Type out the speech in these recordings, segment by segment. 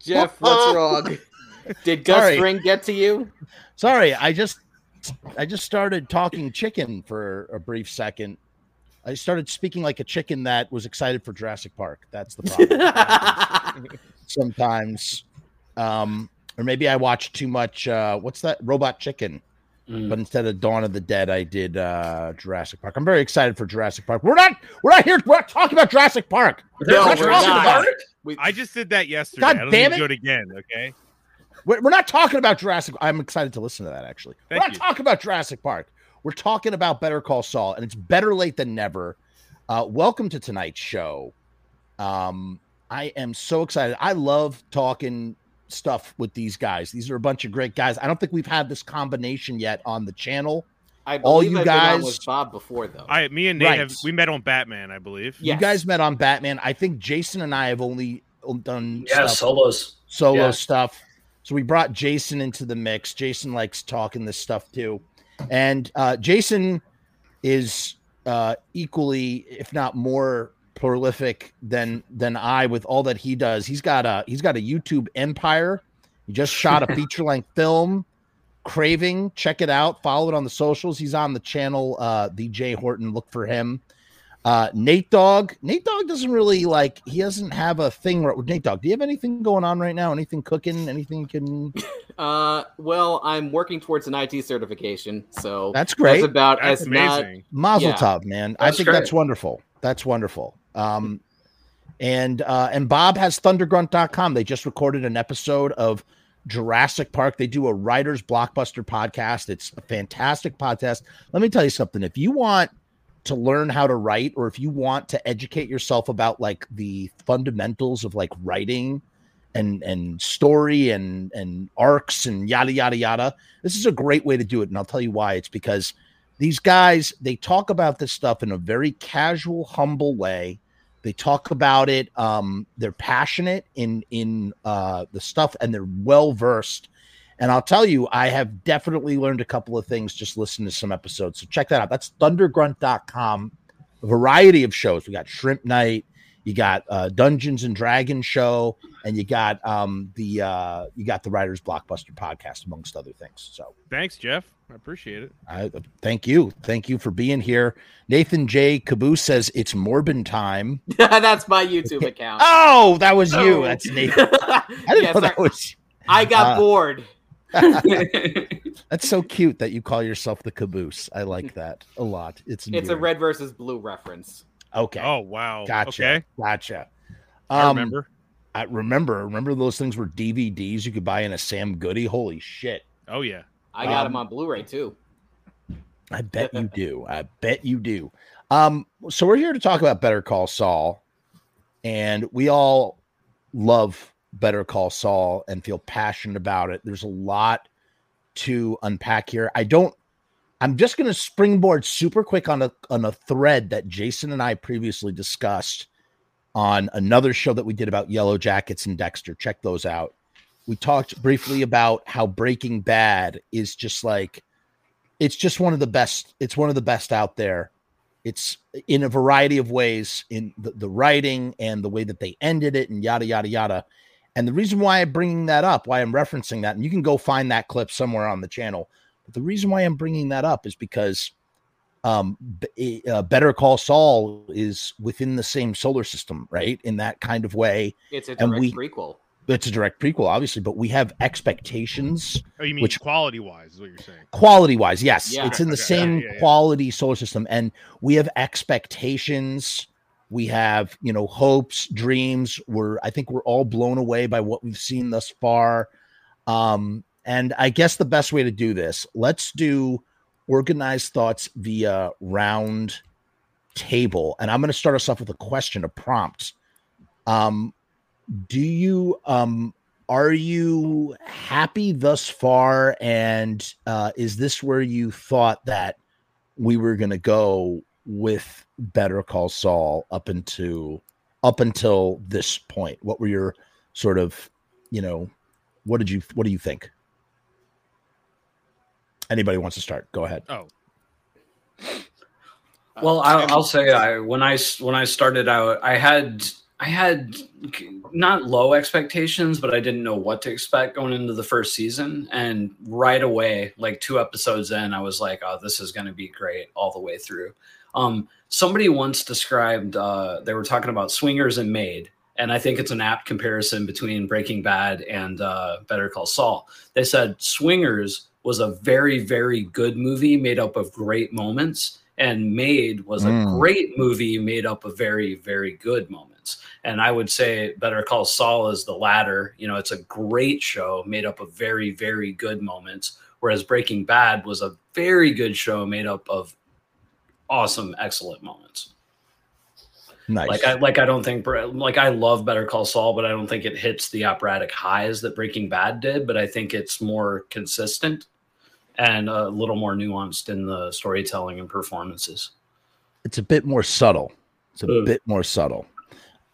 Jeff, what's wrong? Did Gus. Fring get to you? Sorry, I just I just started talking chicken for a brief second. I started speaking like a chicken that was excited for Jurassic Park. That's the problem. Sometimes, um, or maybe I watched too much. Uh, what's that? Robot Chicken. Mm. But instead of Dawn of the Dead, I did uh, Jurassic Park. I'm very excited for Jurassic Park. We're not we're not here. We're not talking about Jurassic Park. No, We're we're not. about it. We- I just did that yesterday. God I don't damn need to it. do it again. Okay. We're, we're not talking about Jurassic. I'm excited to listen to that. Actually, Thank we're not you. talking about Jurassic Park. We're talking about Better Call Saul, and it's better late than never. Uh, welcome to tonight's show. Um, I am so excited. I love talking stuff with these guys. These are a bunch of great guys. I don't think we've had this combination yet on the channel. I all believe you I've been on guys- with Bob before though. I, me and Nate Right. have we met on Batman, I believe. Yes. You guys met on Batman. I think Jason and I have only done Yeah, stuff solos. solo Yeah. stuff. So we brought Jason into the mix. Jason likes talking this stuff too. And uh, Jason is uh, equally, if not more prolific than than I with all that he does. He's got a he's got a YouTube empire. He just shot a feature length film, Craving. Check it out. Follow it on the socials. He's on the channel, uh, the Jay Horton. Look for him. Uh, Nate Dog. Nate Dog doesn't really like. He doesn't have a thing. Right, Nate Dog, do you have anything going on right now? Anything cooking? Anything you can? Uh, well, I'm working towards an IT certification, so That's great. that's about That's as not. amazing. Mazel Yeah. tov, man. I think great. that's wonderful. That's wonderful. Um, and uh, and Bob has thundergrunt.com. They just recorded an episode of Jurassic Park. They do a writer's blockbuster podcast. It's a fantastic podcast. Let me tell you something. If you want to learn how to write, or if you want to educate yourself about like the fundamentals of like writing and and story and and arcs and yada yada yada, this is a great way to do it. And I'll tell you why. It's because these guys they talk about this stuff in a very casual humble way they talk about it um they're passionate in in uh the stuff and they're well versed. And i'll tell you i have definitely learned a couple of things just listening to some episodes. So check that out. That's thundergrunt.com a variety of shows. We got shrimp night you got uh dungeons and dragons show and you got um the uh you got the writers blockbuster podcast amongst other things. So Thanks, Jeff. I appreciate it. I thank you. Thank you for being here. Nathan J. Caboose says it's Morbin time. that's my YouTube account. Oh, that was you. Oh. That's Nathan. I didn't yes, know that I, was. I got uh, bored. That's so cute that you call yourself the Caboose. I like that a lot. It's It's a red versus blue reference. Okay. Oh wow. gotcha. Okay. Gotcha. I Um, remember. I remember. Remember those things were DVDs you could buy in a Sam Goody. Holy shit! Oh yeah. I got Um, him on Blu-ray too. I bet you do. I bet you do. Um, so we're here to talk about Better Call Saul, and we all love Better Call Saul and feel passionate about it. There's a lot to unpack here. I don't. I'm just going to springboard super quick on a on a thread that Jason and I previously discussed on another show that we did about Yellow Jackets and Dexter. Check those out. We talked briefly about how Breaking Bad is just like it's just one of the best it's one of the best out there. It's in a variety of ways in the, the writing and the way that they ended it and yada yada yada. And the reason why i'm bringing that up why i'm referencing that and you can go find that clip somewhere on the channel but the reason why i'm bringing that up is because um B- uh, better call saul is within the same solar system right? In that kind of way. It's a and direct we- prequel. It's a direct prequel obviously but we have expectations Oh, you mean Which- quality wise is what you're saying. quality wise yes. Yeah. it's in the Okay, same yeah, yeah, yeah. quality solar system and we have expectations. We have you know hopes dreams. We're i think we're all blown away by what we've seen thus far. Um and i guess the best way to do this let's do organized thoughts via round table. And i'm going to start us off with a question a prompt. Um do you um are you happy thus far? And uh is this where you thought that we were going to go with better call saul up into up until this point? What were your sort of you know what did you what do you think? Anybody wants to start? Go ahead. Oh. Well, I'll, I'll say I when I s- when I started out, I had I had not low expectations, but I didn't know what to expect going into the first season. And right away, like two episodes in, I was like, "Oh, this is going to be great all the way through." Um, somebody once described uh, they were talking about swingers and Made, and I think it's an apt comparison between Breaking Bad and uh, Better Call Saul. They said Swingers was a very very good movie made up of great moments and Made was a Mm. great movie made up of very, very good moments. And I would say Better Call Saul is the latter. You know, it's a great show made up of very, very good moments, whereas Breaking Bad was a very good show made up of awesome, excellent moments. Nice. Like I like I don't think like I love Better Call Saul, but I don't think it hits the operatic highs that Breaking Bad did. But I think it's more consistent and a little more nuanced in the storytelling and performances. it's a bit more subtle. It's a Mm. bit more subtle.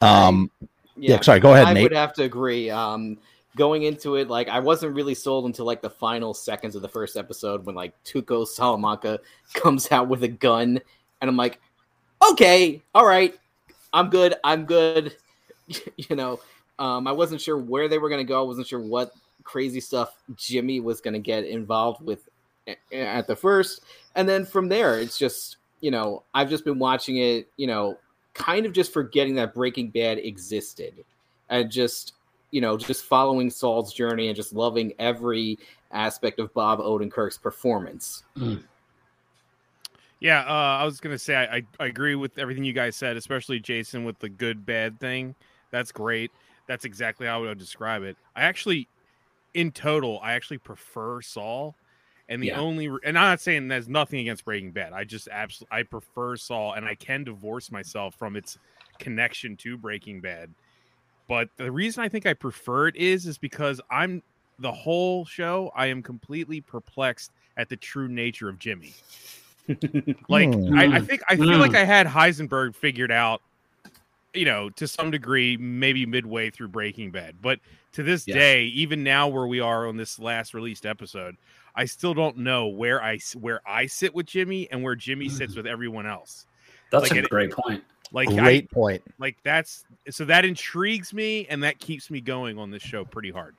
Um, yeah. sorry, go ahead, I Nate. would have to agree. Um, going into it, like I wasn't really sold until like the final seconds of the first episode when like Tuco Salamanca comes out with a gun, and I'm like, okay, all right, I'm good, I'm good. you know, um, I wasn't sure where they were gonna go. I wasn't sure what crazy stuff Jimmy was gonna get involved with at the first, and then from there, it's just you know I've just been watching it, you know, kind of just forgetting that Breaking Bad existed and just you know just following Saul's journey and just loving every aspect of Bob Odenkirk's performance. Yeah, uh, I was gonna say I, I, I agree with everything you guys said, especially Jason with the good bad thing. That's great. That's exactly how I would describe it. I actually, in total, I actually prefer Saul, and the Yeah. only re- and I'm not saying there's nothing against Breaking Bad. I just absolutely I prefer Saul, and I can divorce myself from its connection to Breaking Bad. But the reason I think I prefer it is is because I'm the whole show. I am completely perplexed at the true nature of Jimmy. Like Hmm. I, I think I feel Mm. like I had Heisenberg figured out, you know, to some degree, maybe midway through Breaking Bad. But to this Yes. day, even now where we are on this last released episode, I still don't know where I where I sit with Jimmy and where Jimmy sits with everyone else. That's Like a it- great point. Like I, Great point. like that's so that intrigues me and that keeps me going on this show pretty hard.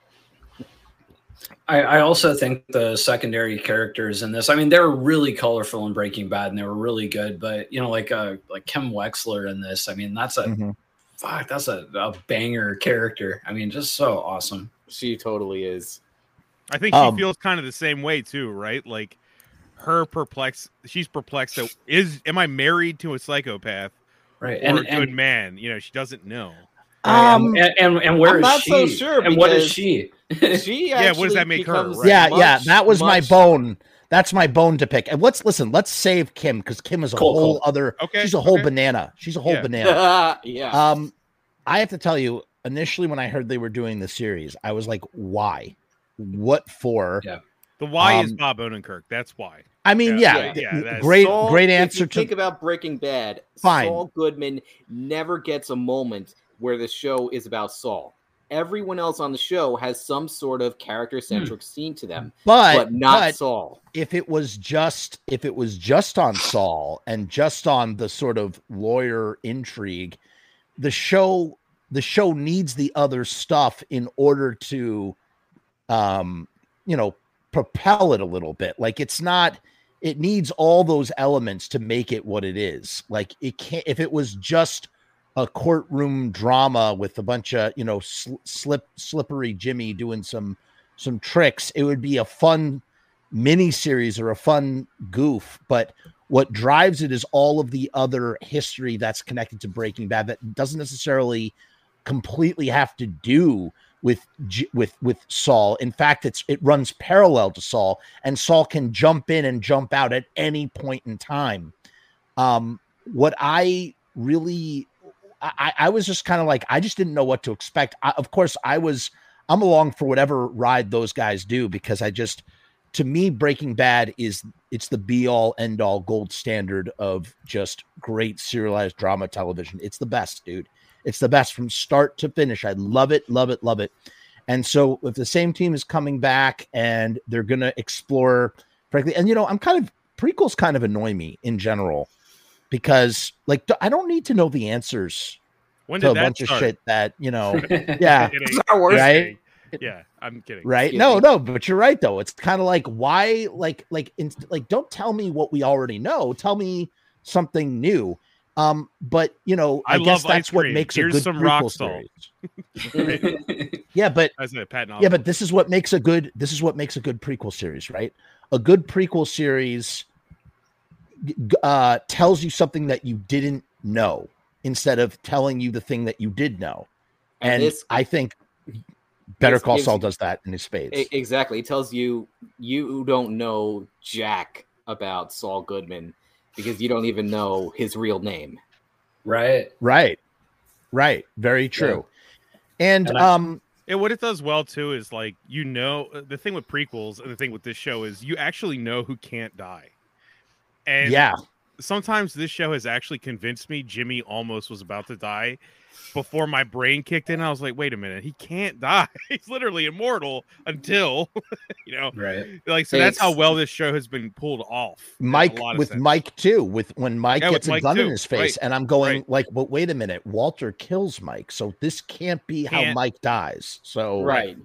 I, I also think the secondary characters in this, I mean, they were really colorful in Breaking Bad and they were really good, but you know, like uh like Kim Wexler in this, I mean, that's a Mhm. fuck, that's a, a banger character. I mean, just so awesome. She totally is. I think she Um, feels kind of the same way too, right? Like her perplexed she's perplexed So is am I married to a psychopath Right. or And, a good and, man? You know, she doesn't know. Um, and, and, and where I'm is not she? so sure and what is because- she? She Yeah, what does that make her, right? yeah, yeah, that was my bone. That's my bone to pick. And let's listen. Let's save Kim because Kim is a Cool, whole cool. other. Okay, she's a whole okay. banana. She's a whole Yeah. banana. yeah. Um, I have to tell you, initially when I heard they were doing the series, I was like, "Why? What for?" Yeah. The why is Um, Bob Odenkirk. That's why. I mean, Yeah, yeah, yeah, yeah, great, Saul- great if answer you to. think about Breaking Bad. Fine. Saul Goodman never gets a moment where the show is about Saul. Everyone else on the show has some sort of character centric scene to them, but, but not but Saul. if it was just if it was just on Saul and just on the sort of lawyer intrigue, the show the show needs the other stuff in order to um you know propel it a little bit. Like it's not it needs all those elements to make it what it is. Like it can't if it was just a courtroom drama with a bunch of you know sl- slip slippery Jimmy doing some some tricks, it would be a fun mini series or a fun goof. But what drives it is all of the other history that's connected to Breaking Bad that doesn't necessarily completely have to do with with with Saul. In fact, it's it runs parallel to Saul, and Saul can jump in and jump out at any point in time. Um, what I really, I, I was just kind of like, I just didn't know what to expect. I, of course, I was, I'm along for whatever ride those guys do because I just, to me, Breaking Bad is it's the be all end all gold standard of just great serialized drama television. It's the best, dude. It's the best from start to finish. I love it, love it, love it. And so if the same team is coming back and they're gonna explore frankly, and you know, I'm kind of prequels kind of annoy me in general. because like I don't need to know the answers When to a bunch start? of shit that you know. Yeah, Kidding. Star Wars. Right? Yeah, I'm kidding. right. Excuse No, no, but you're right though. It's kind of like why, like, like, in, like, don't tell me what we already know. Tell me something new. Um, but you know, I I, love guess that's what makes Here's a good some prequel rock salt. series. Yeah, but As a Patton yeah, but this is what makes a good this is what makes a good prequel series, right? A good prequel series g- g- uh tells you something that you didn't know instead of telling you the thing that you did know. And And, this- I think Better Call Saul does that in his spades. Exactly. It tells you you don't know jack about Saul Goodman because you don't even know his real name. right. right. Right. Very true. And, And I- um And what it does well too is like you know the thing with prequels and the thing with this show is you actually know who can't die. And yeah, sometimes this show has actually convinced me Jimmy almost was about to die before my brain kicked in. I was like, wait a minute, he can't die. He's literally immortal until you know, Right. like so that's how well this show has been pulled off. Mike of with sense. Mike too. With when Mike Yeah, gets a Mike gun in his face, Right. and I'm going Right. like, but wait a minute, Walter kills Mike, so this can't be how Can't. Mike dies. So Right.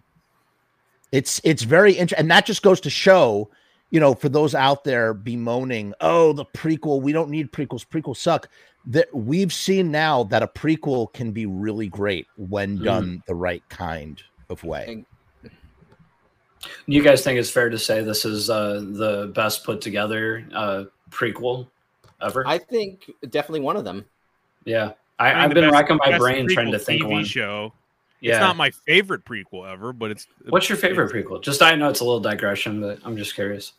it's it's very interesting, and that just goes to show, you know, for those out there bemoaning, oh, the prequel, we don't need prequels, prequels suck. That we've seen now that a prequel can be really great when Mhm. done the right kind of way. And- You guys think it's fair to say this is uh, the best put together uh, prequel ever? I think definitely one of them. yeah. I, I mean, I've been best- racking my brain trying to think of TV one. show. Yeah. It's not my favorite prequel ever, but it's What's your favorite prequel? Just I know it's a little digression, but I'm just curious.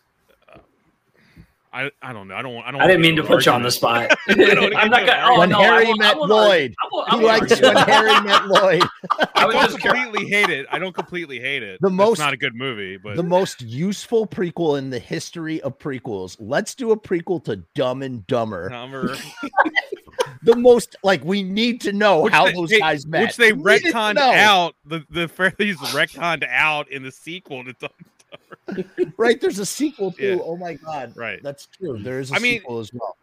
I, I don't know. I don't. I don't. I didn't mean to get into put you on the spot. don't wanna get I'm not gonna. Oh, when no, Harry won't- met Lloyd, I won't- I he likes when. Harry met Lloyd. I I don't completely hate it. I don't completely hate it. The It's most- not a good movie, but the most useful prequel in the history of prequels. Let's do a prequel to Dumb and Dumber. Number, The most like we need to know Which how they- those hey, guys met. which they We retconned out. The the Farrellys retconned out in the sequel to Dumb and Dumber. Right, there's a sequel too. Yeah. Oh my god. Right. That's true. There is a I mean- sequel as well.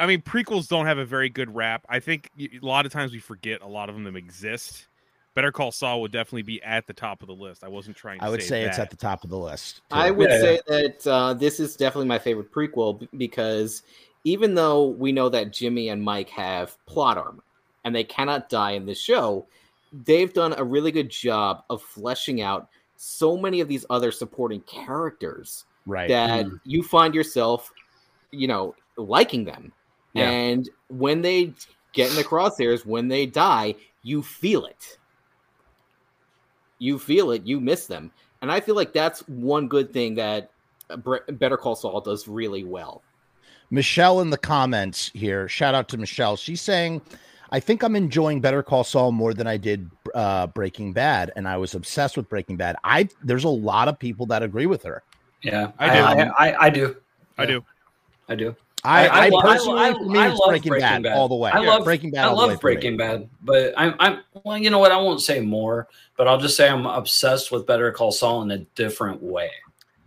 I mean, prequels don't have a very good rap. I think a lot of times we forget a lot of them exist. Better Call Saul would definitely be at the top of the list. I wasn't trying. to I would say it's that. at the top of the list. too. I would Yeah, say that uh, this is definitely my favorite prequel because even though we know that Jimmy and Mike have plot armor and they cannot die in this show, they've done a really good job of fleshing out so many of these other supporting characters right. that you find yourself, you know, liking them. Yeah. And when they get in the crosshairs, when they die, you feel it. You feel it. You miss them. And I feel like that's one good thing that uh, Better Call Saul does really well. Michelle in the comments here. Shout out to Michelle. She's saying, I think I'm enjoying Better Call Saul more than I did uh, Breaking Bad, and I was obsessed with Breaking Bad. I there's a lot of people that agree with her. Yeah, I I do. I, I, I do. I do. I do. I, I, lo- personally, I- for me, I it's love Breaking, Bad, all the way. I love Breaking Bad. I all the way love for me. Breaking Bad, but I'm I'm well. You know what? I won't say more, but I'll just say I'm obsessed with Better Call Saul in a different way.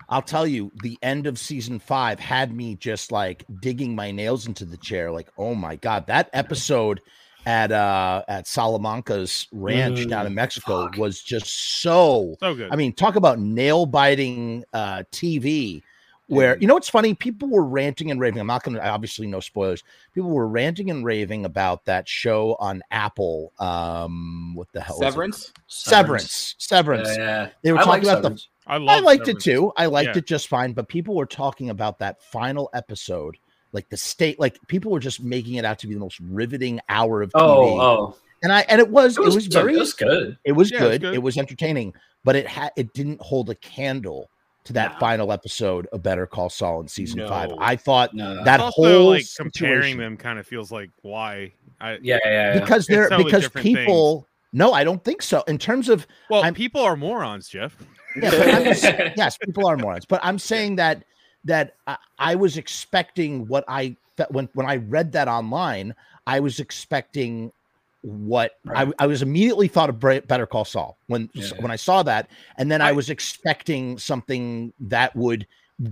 I'll tell you, the end of season five had me just like digging my nails into the chair. Like, oh my god, that episode at uh at Salamanca's ranch Mm, down in Mexico fuck. was just so. So good. I mean, talk about nail biting uh TV. Where you know what's funny? People were ranting and raving. I'm not going to obviously no spoilers. People were ranting and raving about that show on Apple. Um, what the hell? is it? Severance? Severance. Severance. Yeah, yeah. They were I talking like about the I, love I liked Severance. it too. I liked Yeah. it just fine, but people were talking about that final episode, like the state, like people were just making it out to be the most riveting hour of TV. Oh, oh, And I and it was it it was, was, very it was good. it was Yeah, it was good. good. It was entertaining, but it had it didn't hold a candle to that No. final episode of Better Call Saul in season five. I thought No, that also, whole like comparing them kind of feels like why. I yeah, yeah, yeah. because they're totally because different people. No, I don't think so. In terms of well, I'm- people are morons, Jeff. yeah, but I'm just, yes, people are morons. But I'm saying that that I, I was expecting what I when when I read that online, I was expecting what I, Right. I was immediately thought of Better Call Saul when Yeah. when I saw that, and then I, I- was expecting something that would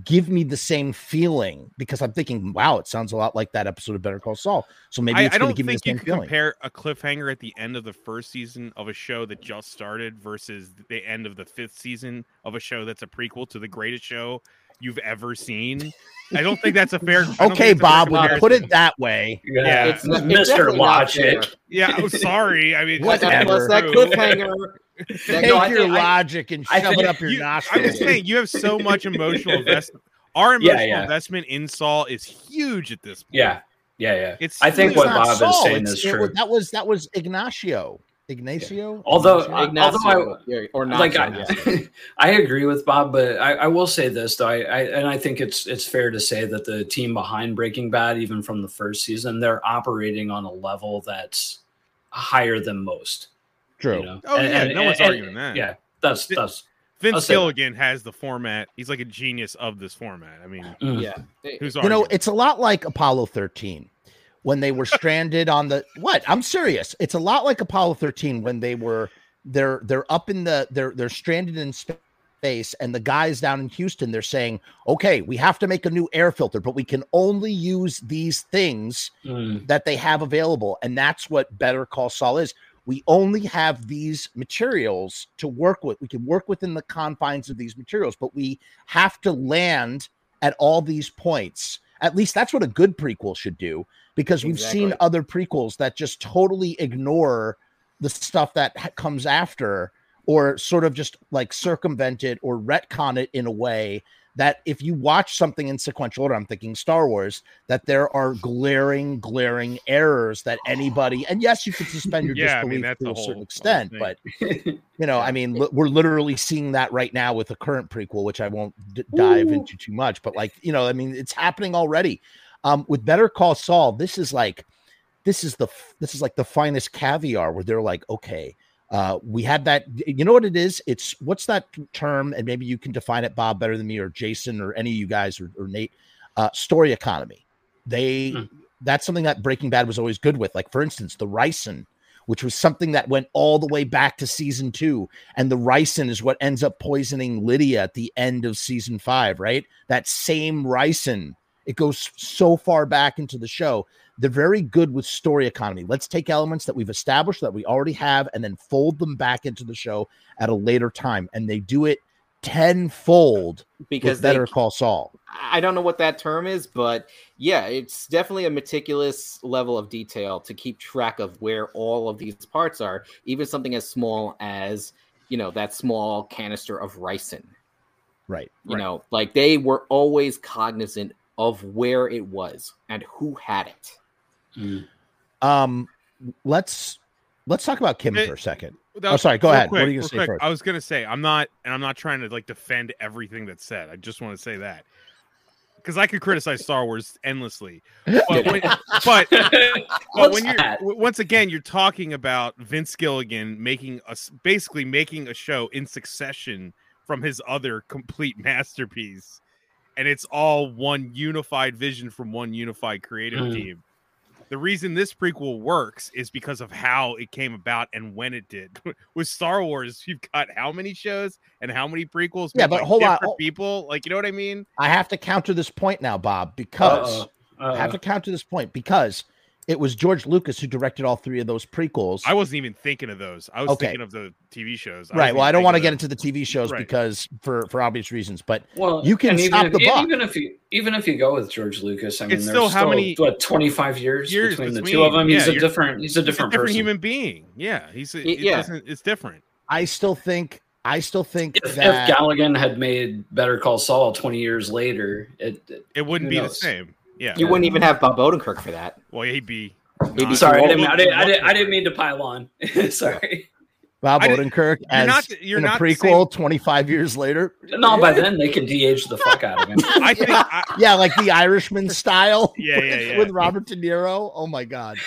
give me the same feeling because I'm thinking, wow, it sounds a lot like that episode of Better Call Saul. So maybe I, it's I going to don't give me the think you same can feeling. compare a cliffhanger at the end of the first season of a show that just started versus the end of the fifth season of a show that's a prequel to the greatest show you've ever seen. I don't think that's a fair. I Okay, it's fair Bob, when you put it that way, Yeah, It's, it's Mr. definitely not Logic. Yeah, I'm sorry. I mean, What that's Whatever. was that cliffhanger? Take no, I your think- I- logic and I shove think it up your You- nostrils. I'm just saying, you have so much emotional investment. Our emotional yeah. investment in Saul is huge at this point. Yeah, yeah, yeah. It's I think what It's not Bob is saying it's- is it true. was- that was that was Ignacio. Ignacio. Although- Ignacio? I- although yeah, or not like. I, I agree with Bob, but I, I will say this though, I, I and I think it's it's fair to say that the team behind Breaking Bad, even from the first season, they're operating on a level that's higher than most. true. You know? Oh, And- yeah, and- no one's and- arguing that. Yeah, that's that's Vince I'll say that. Gilligan has the format. He's like a genius of this format. I mean, mm. yeah. who's You know, it's a lot like Apollo 13 when they were stranded on the what? I'm serious. It's a lot like Apollo 13 when they were they're they're up in the they're they're stranded in space and the guys down in Houston they're saying, "Okay, we have to make a new air filter, but we can only use these things Mm. that they have available." And that's what Better Call Saul is. We only have these materials to work with. We can work within the confines of these materials, but we have to land at all these points. At least that's what a good prequel should do, because we've seen other prequels that just totally ignore the stuff that ha- comes after, or sort of just like circumvent it or retcon it in a way that if you watch something in sequential order, I'm thinking Star Wars, that there are glaring, glaring errors that anybody, and yes, you could suspend your Yeah, I disbelief mean, to the a certain extent, but you know, I mean, li- we're literally seeing that right now with the current prequel, which I won't d- dive Ooh. into too much, but like, you know, I mean, it's happening already. Um, with Better Call Saul, this is like, this is the, this is like the finest caviar where they're like, okay, uh, we had that, you know what it is? It's what's that term? And maybe you can define it, Bob, better than me or Jason or any of you guys or, or Nate. Uh, story economy. They, Hmm. that's something that Breaking Bad was always good with. Like, for instance, the ricin which was something that went all the way back to season two. And the ricin is what ends up poisoning Lydia at the end of season five, right? That same ricin. It goes so far back into the show. They're very good with story economy. Let's take elements that we've established that we already have and then fold them back into the show at a later time. And they do it tenfold because Better they, Call Saul. I don't know what that term is, but yeah, it's definitely a meticulous level of detail to keep track of where all of these parts are, even something as small as you know that small canister of ricin. Right. You Right. know, like they were always cognizant of where it was and who had it. Mm. Um, let's let's talk about Kim Eh, for a second. That Oh, sorry, go real ahead. What are you gonna say quick, first? I was gonna say I'm not, and I'm not trying to like defend everything that's said. I just want to say that because I could criticize Star Wars endlessly, but when, but but when you're w- once again you're talking about Vince Gilligan making us basically making a show in succession from his other complete masterpiece, and it's all one unified vision from one unified creative Mm. team. The reason this prequel works is because of how it came about and when it did. With Star Wars, you've got how many shows and how many prequels? Yeah, but by hold on, oh. people. Like, you know what I mean? I have to counter this point now, Bob, because Uh-oh. Uh-oh. I have to counter this point because it was George Lucas who directed all three of those prequels. I wasn't even thinking of those. I was Okay. thinking of the TV shows. right. Well, I don't want to get into. into the TV shows Right. because for for obvious reasons, but Well, You can stop even, the if, buck. even if you even if you go with George Lucas, I mean, It's there's still how many- what twenty five years, years between, the two of them. He's a different. He's a He's a different, different person. human being. Yeah, he's a, it Yeah. it's different. I still think I still think If, that if Gilligan had made Better Call Saul twenty years later, it, it- It wouldn't Who be the same. Yeah. You wouldn't even have Bob Odenkirk for that. Well, he'd be. He'd be sorry, I didn't. I didn't, I didn't, I didn't mean to pile on. sorry. Bob I didn't- Odenkirk You're as not. You're in a not the prequel 25 years later. No, by then they can de-age the fuck out of him. I think. I, Yeah, like the Irishman style. Yeah, yeah, with- yeah. With Robert De Niro. Oh my god.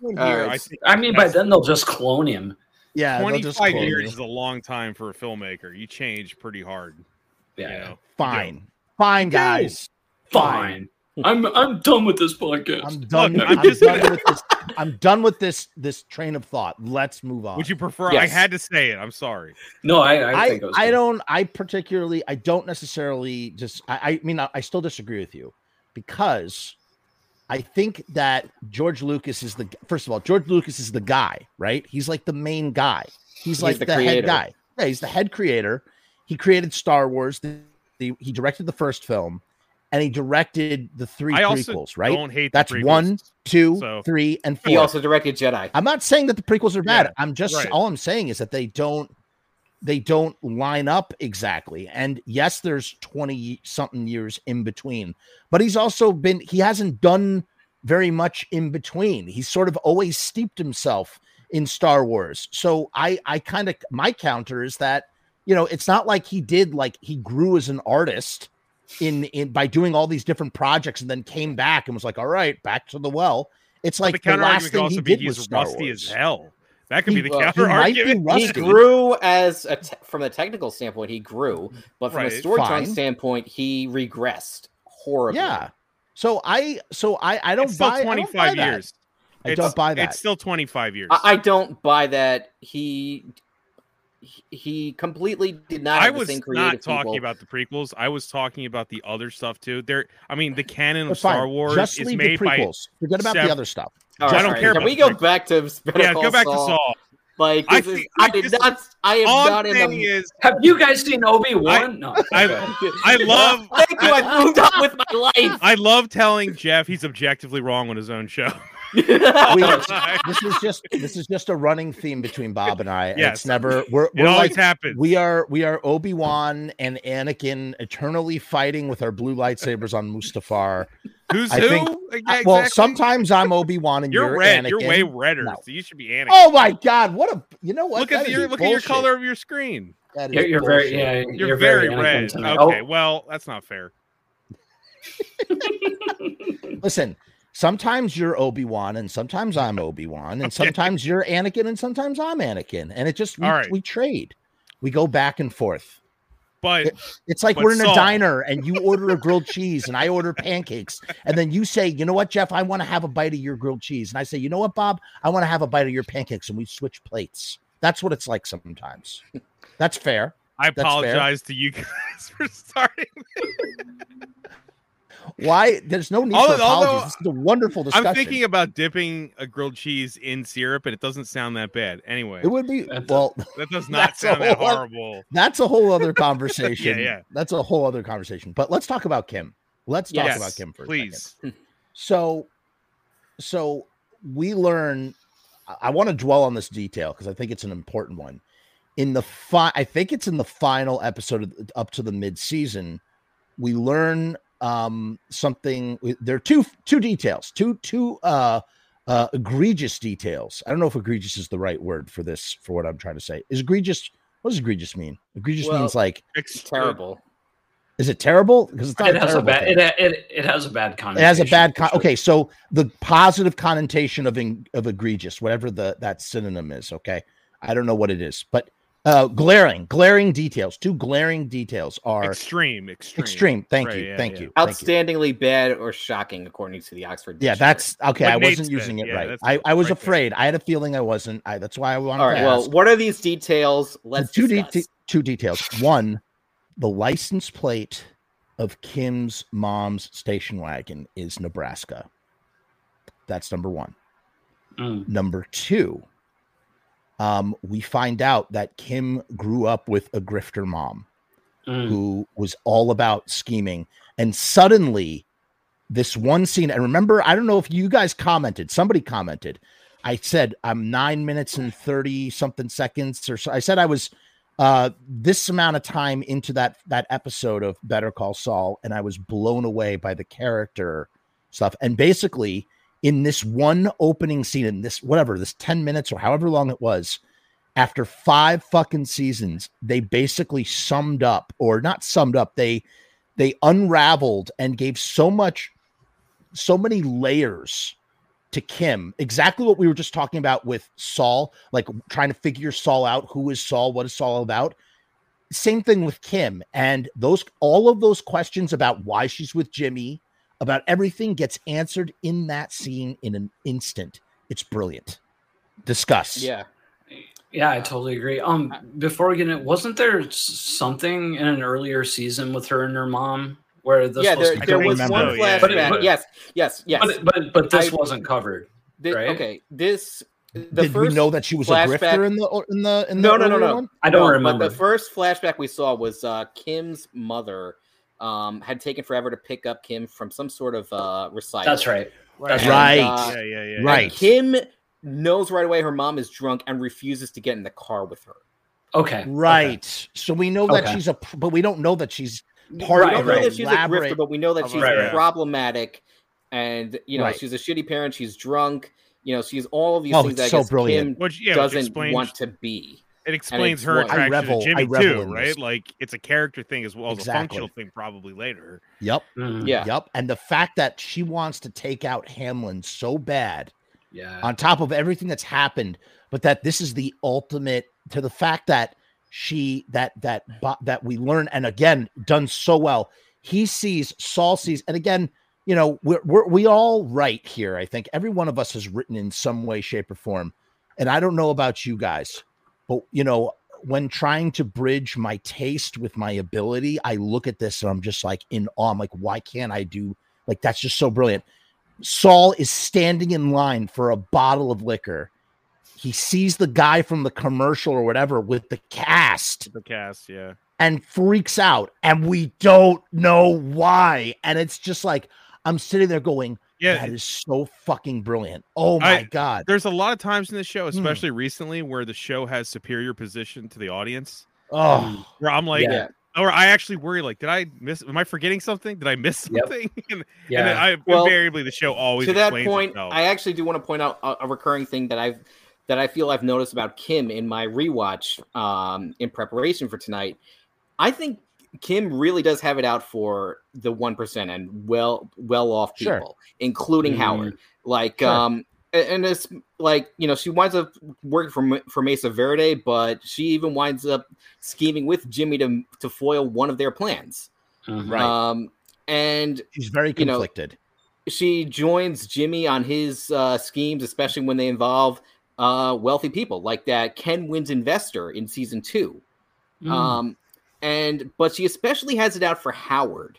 here, Uh, I think I mean, by then they'll just clone him. Yeah, they'll just 25 clone years you. is a long time for a filmmaker. You change pretty hard. Yeah, You know? Fine. Fine, guys. fine. I'm I'm done with this podcast. I'm done. Look, I'm, I'm just done with this. I'm done with this this train of thought. Let's move on. Would you prefer? I had to say it. I'm sorry. no, I I, I, think it I don't I particularly I don't necessarily just I, I mean I, I still disagree with you because I think that George Lucas is the first of all George Lucas is the guy right he's like the main guy he's, He's like the the, head guy yeah he's the head creator he created Star Wars the, the, he directed the first film and he directed the three I also prequels right don't hate. the that's prequels. one two So- three and He also directed Jedi. I'm not saying that the prequels are bad. Yeah, I'm just right. all I'm saying is that they don't they don't line up exactly. And yes, there's 20 something years in between, but he's also been he hasn't done very much in between. He's sort of always steeped himself in Star Wars. So I I kind of my counter is that you know, it's not like he did like he grew as an artist in in by doing all these different projects and then came back and was like, all right, back to the well. It's like the the, last thing he did was he's Star rusty Wars. as hell. That could He- be the well, he counter might be argument. He grew as a te- from a technical standpoint, he grew, but from Right. a storytelling standpoint, he regressed horribly. Yeah. So I so I I don't It's still buy I don't 25 buy that. years. I It's- don't buy that. It's still 25 years. I, I don't buy that he he completely did not. I was not talking people. about the prequels. I was talking about the other stuff too. There, I mean, the canon of Star Wars Just is made the by. prequels. Forget about sev- the other stuff. All I don't right, care Can about we go prequels. back to Better Yeah, go back to Saul? Saul. Like I this is, think- I I did just- not. I am All not I'm in saying the. is, Have you guys seen Obi Wan? No. I- Okay. I love- Thank you. I moved on with my life. I love telling Jeff he's objectively wrong on his own show. We, this is just this is just a running theme between Bob and I. Yes. It's never we're, It we're always like happens. we are we are Obi Wan and Anakin eternally fighting with our blue lightsabers on Mustafar. Who's I who? think- Yeah, Uh, Well, sometimes I'm Obi Wan and you're you're, red. Anakin. You're way redder, No. so you should be Anakin. Oh my God! What a you know what? look at That the, your look at your color of your screen. That is You're, you're very yeah. You're, very, Anakin red. Okay, Oh, well, that's not fair. Listen, sometimes you're Obi Wan, and sometimes I'm Obi Wan, and sometimes you're Anakin, and sometimes I'm Anakin, and it just we, right. we trade, we go back and forth. But It's like But we're in Saul- a diner, and you order a grilled cheese, and I order pancakes, and then you say, "You know what, Jeff? I want to have a bite of your grilled cheese," and I say, "You know what, Bob? I want to have a bite of your pancakes," and we switch plates. That's what it's like sometimes. That's fair. I apologize to you guys for starting. Why? There's no need Although- for although apologies. This is a wonderful discussion. I'm thinking about dipping a grilled cheese in syrup, and it doesn't sound that bad. Anyway, it would be That's- well. that does not sound that whole oth- horrible. That's a whole other conversation. yeah. yeah. That's a whole other conversation. But let's talk about Kim. Let's talk Yes, about Kim for a please. So, so we learn. I- I want to dwell on this detail because I think it's an important one. In the fi- I think it's in the final episode of, up to the mid season. We learn um something. There are two two details, two two uh uh egregious details. I don't know if egregious is the right word for this for what I'm trying to say. Is egregious? What does egregious mean? Egregious Well, means like Ex- Terrible. is it terrible? Because it's not it has a terrible bad. It, it it has a bad connotation. It has a bad con- sure. okay so the positive connotation of in- of egregious whatever the that synonym is okay i don't know what it is but uh glaring glaring details two glaring details are Extreme, extreme, extreme thank Right, you yeah, thank yeah. you thank you Outstandingly bad or shocking, according to the Oxford. yeah Dictionary. that's okay Like i Nate wasn't said, using it yeah, right i i was right there. afraid i had a feeling i wasn't i that's why i wanted all right. to Well, what are these details? Let's two, discuss. de- two details one the license plate of kim's mom's station wagon is nebraska that's number one Mm. Number two, um, we find out that Kim grew up with a grifter mom Mm. who was all about scheming. And suddenly, this one scene, and remember, I don't know if you guys commented, somebody commented. I said, I'm nine minutes and 30 something seconds, or so. I said I was uh this amount of time into that that episode of Better Call Saul, and I was blown away by the character stuff. And basically, in this one opening scene, in this whatever, this 10 minutes or however long it was, after five fucking seasons, they basically summed up, or not summed up, they they unraveled and gave so much, so many layers to Kim. Exactly what we were just talking about with Saul, like trying to figure Saul out. Who is Saul? What is Saul about? Same thing with Kim. And those all of those questions about why she's with Jimmy, about everything gets answered in that scene in an instant. It's brilliant. Discuss. Yeah. Yeah, I totally agree. Um, before we get in, wasn't there something in an earlier season with her and her mom where this yeah, there, there was remember. one Oh, yeah, flashback. yeah. But- yes, yes, yes. But but but this I- wasn't covered. Thi- right? Okay, this the Did first we know that she was a flashback- grifter in the in the in the No, no, no, earlier no. one? I don't No, remember. But the first flashback we saw was uh, Kim's mother um, had taken forever to pick up Kim from some sort of uh, recital. That's right. That's And, right. uh, yeah, yeah, yeah. Right. Kim knows right away her mom is drunk and refuses to get in the car with her. Okay. Right. So we know that Okay. she's a, but we don't know that she's we Part don't of know the that she's a grifter, but we know that she's Right, right. problematic, and you know Right. she's a shitty parent. She's drunk. You know, she's all of these Oh, things it's that I so guess brilliant. Kim Which yeah, doesn't explains want to be. It explains her what- I attraction revel- to I Jimmy revel too, right? this. Like it's a character thing as well as a Exactly. functional thing probably later. yep, Mhm. Yeah, yep. And the fact that she wants to take out Hamlin so bad Yeah. on top of everything that's happened, but that this is the ultimate to the fact that she that that that we learn and again done so well. He sees Saul sees, and again, you know, we're, we're we all write here. I think every one of us has written in some way, shape, or form. And I don't know about you guys, but you know, when trying to bridge my taste with my ability, I look at this and I'm just like in awe. I'm like, why can't I do like that's just so brilliant. Saul is standing in line for a bottle of liquor. He sees the guy from the commercial or whatever with the cast The cast, yeah. and freaks out, and we don't know why. And it's just like I'm sitting there going, Yeah, "That is so fucking brilliant!" Oh my I- god! there's a lot of times in the show, Hmm. especially recently, where the show has superior position to the audience. Oh, Where I'm like, yeah. or I actually worry, like, did I miss? Am I forgetting something? Did I miss Yep. something? and, Yeah. and then I Well, invariably the show always to that point, itself. I actually do want to point out a, a recurring thing that I've that I feel I've noticed about Kim in my rewatch um, in preparation for tonight. I think Kim really does have it out for the one percent and well well off Sure. people, including Mhm. Howard. Like Sure. um and it's like you know she winds up working for for Mesa Verde, but she even winds up scheming with Jimmy to to foil one of their plans. Mhm. Right. Um, and she's very you know, conflicted. she joins Jimmy on his uh, schemes, especially when they involve uh, wealthy people like that Ken Wins investor in season two. Mm. Um, and but she especially has it out for Howard,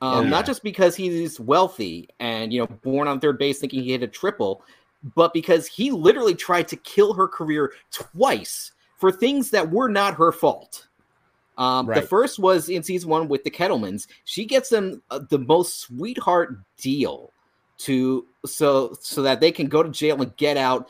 um, Yeah. not just because he's wealthy and you know born on third base thinking he hit a triple, but because he literally tried to kill her career twice for things that were not her fault. Um, The first was in season one with the Kettlemans. She gets them uh, the most sweetheart deal to so so that they can go to jail and get out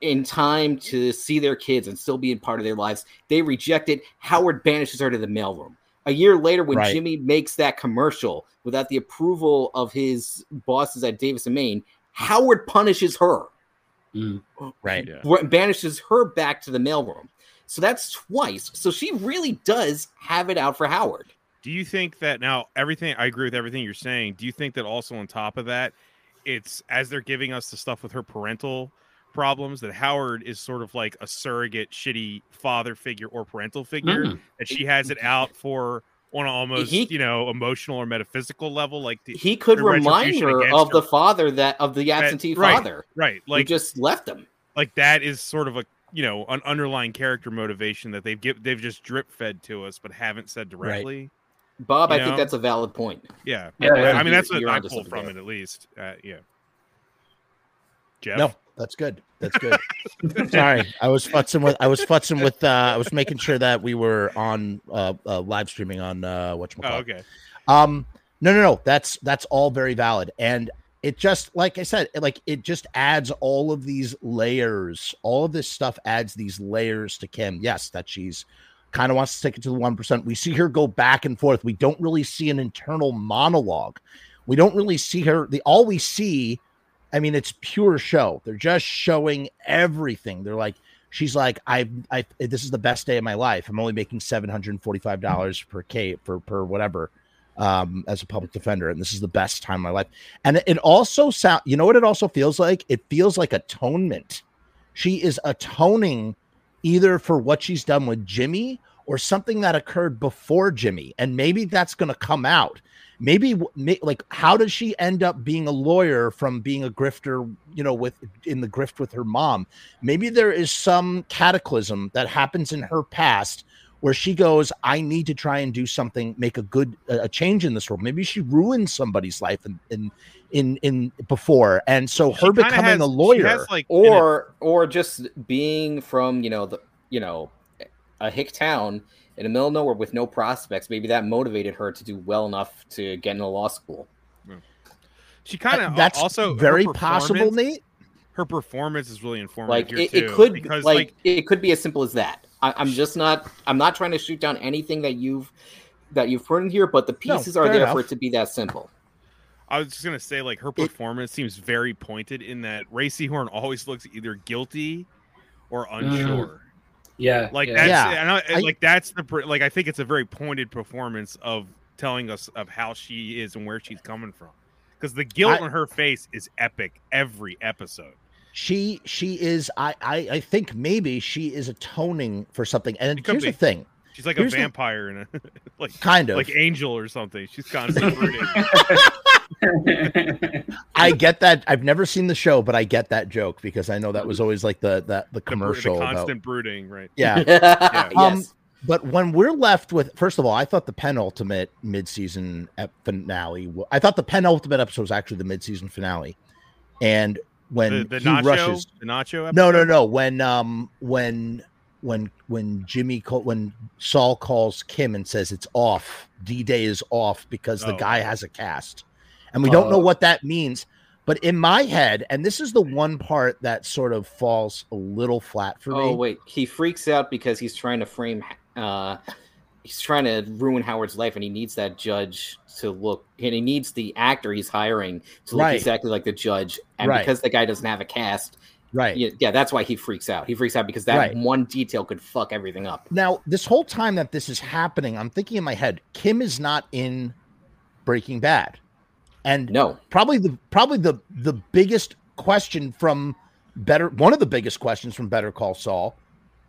in time to see their kids and still be a part of their lives. They reject it. Howard banishes her to the mailroom. A year later, when Right. Jimmy makes that commercial without the approval of his bosses at Davis and Maine, Howard punishes her Mm. Right. Yeah. banishes her back to the mailroom. So that's twice. So she really does have it out for Howard. Do you think that now everything I agree with everything you're saying? Do you think that also on top of that, it's as they're giving us the stuff with her parental problems that Howard is sort of like a surrogate shitty father figure or parental figure Mm. that she has it out for on almost He- you know emotional or metaphysical level like the, He could the remind her against of the father that of the absentee right, father right who like just left him. like that is sort of a you know an underlying character motivation that they've give, they've just drip fed to us but haven't said directly Bob, You I think that's a valid point. yeah, Yeah, I- yeah. I mean that's what You're I onto pulled from there. it at least uh, yeah Jeff No, that's good. That's good. Sorry, I was futzing with. I was futzing with. Uh, I was making sure that we were on uh, uh live streaming on uh, what oh okay Um, no, no, no. That's that's all very valid, and it just like I said, it, like it just adds all of these layers. All of this stuff adds these layers to Kim. Yes, that she's kind of wants to take it to the one percent. We see her go back and forth. We don't really see an internal monologue. We don't really see her. The all we see, I mean, it's pure show. They're just showing everything. They're like. She's like, I, I, this is the best day of my life. I'm only making seven hundred and forty-five dollars per K for per whatever, um, as a public defender, and this is the best time of my life. And it also sound, you know what it also feels like? It feels like atonement. She is atoning either for what she's done with Jimmy or something that occurred before Jimmy, and maybe that's going to come out maybe may, like how does she end up being a lawyer from being a grifter you know with in the grift with her mom? Maybe there is some cataclysm that happens in her past where she goes i need to try and do something make a good a change in this world. Maybe she ruined somebody's life in in in, in before and so She her becoming has- a lawyer like in a- or or just being from you know the you know a hick town in the middle of nowhere with no prospects maybe that motivated her to do well enough to get into law school. She kind of that's also very possible nate. Her performance is really informative like here it, too, it could because like, like it could be as simple as that. I, i'm just not i'm not trying to shoot down anything that you've that you've put in here but the No, pieces are there enough. for it to be that simple. I was just gonna say, like her performance seems very pointed in that Rhea Seehorn always looks either guilty or mm. unsure. Yeah, Like yeah. that's Yeah, and I, I- like that's the like I think it's a very pointed performance of telling us of how she is and where she's coming from. Because the guilt I- on her face is epic every episode. she she is I, I i think maybe she is atoning for something and It could here's the thing She's like Here's a the- vampire and a like kind of like Angel or something. She's constantly brooding. i get that i've never seen the show but i get that joke because i know that was always like the the, the The commercial the about- constant brooding, right? yeah yes Um, but when we're left with first of all i thought the penultimate mid-season finale i thought the penultimate episode was actually the mid-season finale and when The, the he nacho, rushes the nacho. no no no when um when when when jimmy call, when saul calls kim and says it's off d-day is off because the Oh. guy has a cast and we don't know Oh. what that means but in my head and this is the one part that sort of falls a little flat for oh me Oh wait he freaks out because he's trying to frame uh he's trying to ruin howard's life and he needs that judge to look and he needs the actor he's hiring to look Right. exactly like the judge and Right. because the guy doesn't have a cast right yeah, yeah that's why he freaks out he freaks out because that Right. one detail could fuck everything up Now, this whole time that this is happening, I'm thinking in my head, Kim is not in Breaking Bad. And no probably the probably the the biggest question from better one of the biggest questions from Better Call Saul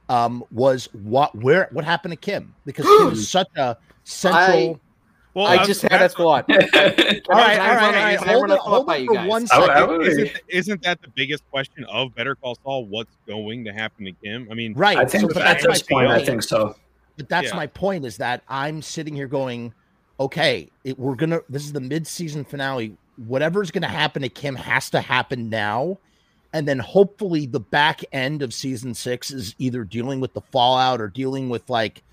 um was what where what happened to Kim? Because Kim is such a central Well, i was- just had that that's- thought all right, all right, all right, all right. Never Hold enough it, hold by it you for guys. one I would- I second. would- Isn't, isn't that the biggest question of Better Call Saul? What's going to happen to Kim? I mean, Right. I think so, but at that's my this point, I think so. But that's Yeah. my point is that I'm sitting here going, okay, it, we're gonna. This is the mid-season finale. Whatever's gonna happen to Kim has to happen now, and then hopefully the back end of season six is either dealing with the fallout or dealing with like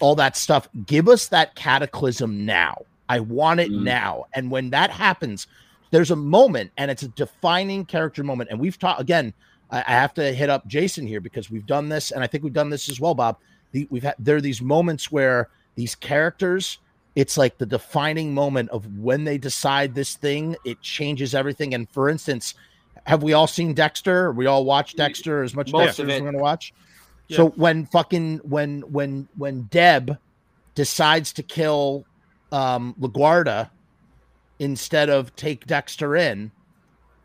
all that stuff. Give us that cataclysm now. I want it Mm. now. And when that happens, there's a moment, and it's a defining character moment. And we've talked again. I, I have to hit up Jason here because we've done this, and I think we've done this as well, Bob. The, we've had there are these moments where these characters, it's like the defining moment of when they decide this thing, it changes everything. And for instance, have we all seen Dexter? We all watched Dexter as much Most Dexter of as we're gonna watch. Yeah. So when fucking when when when Deb decides to kill um LaGuerta instead of take Dexter in,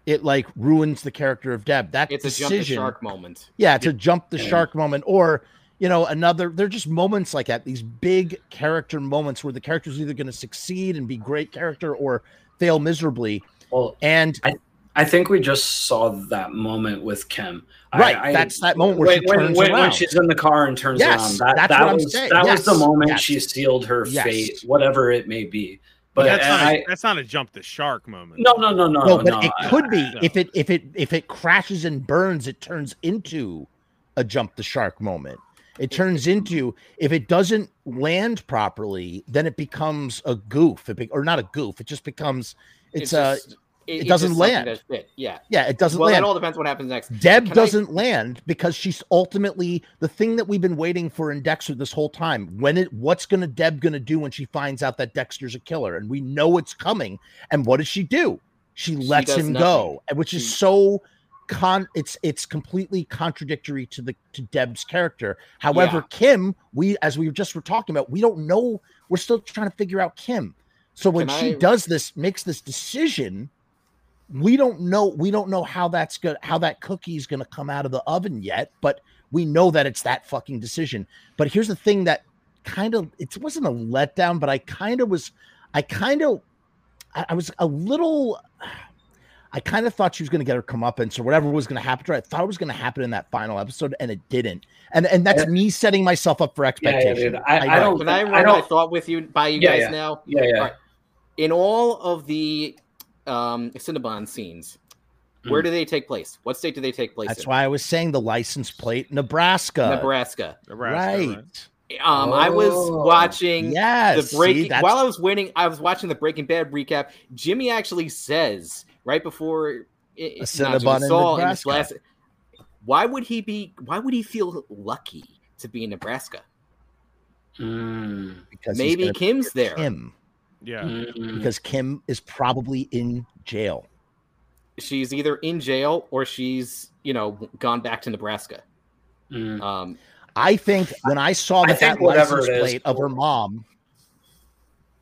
it like ruins the character of Deb. That it's a jump the decision, shark moment yeah, to jump the shark moment, or you know, another. They're just moments like that. These big character moments where the character's either going to succeed and be great character or fail miserably. Well, And I think we just saw that moment with Kim. I- right, I- that's that moment where when, she turns when, when she's in the car and turns Yes, around, that, that's that what I'm was saying. that was the moment yes. she sealed her Yes. fate, whatever it may be. but But that's, not I, a, that's not a jump the shark moment. no, no, no, no, no, no. but it I- could be no. if it if it if it crashes and burns, it turns into a jump the shark moment. It turns into if it doesn't land properly, then it becomes a goof. It be, or not a goof. It just becomes it's, a just- it it's doesn't land. yeah yeah. It doesn't land. well land. that all depends what happens next Deb Can doesn't land because she's ultimately the thing that we've been waiting for in Dexter this whole time. When it, what's gonna Deb gonna do when she finds out that Dexter's a killer, and we know it's coming? And what does she do? She lets does him nothing. go, which is She- so con. It's it's completely contradictory to the to Deb's character. However, Yeah. Kim, we as we just were talking about, we don't know. We're still trying to figure out Kim. So when Can she I- does this, makes this decision, we don't know we don't know how that's good how that cookie's going to come out of the oven yet but we know that it's that fucking decision but here's the thing that kind of it wasn't a letdown but i kind of was I kind of, I, I was a little. I kind of thought she was going to get her comeuppance or whatever was going to happen to her. I thought it was going to happen in that final episode, and it didn't. And and that's Yeah. me setting myself up for Yeah, yeah, expectation. dude. I, I, know. don't. Can I I run my don't. thought with you by you Yeah, guys yeah. now? Yeah, yeah. Alright. In all of the um, Cinnabon scenes, where Mm. do they take place? What state do they take place That's in? why I was saying the license plate, Nebraska. Nebraska. Nebraska, right. Um, I was Oh. watching Yes. the breaking see, while I was waiting. I was watching the Breaking Bad recap. Jimmy actually says right before it, it- not Jimmy, Cinnabon in Saul in his Nebraska. last- why would he be? Why would he feel lucky to be in Nebraska? Mm, because Maybe Kim's there. Kim, Yeah. mm. because Kim is probably in jail. She's either in jail or she's you know gone back to Nebraska. Mm. Um, I think when I saw I that, think that whatever license it is- plate of her mom.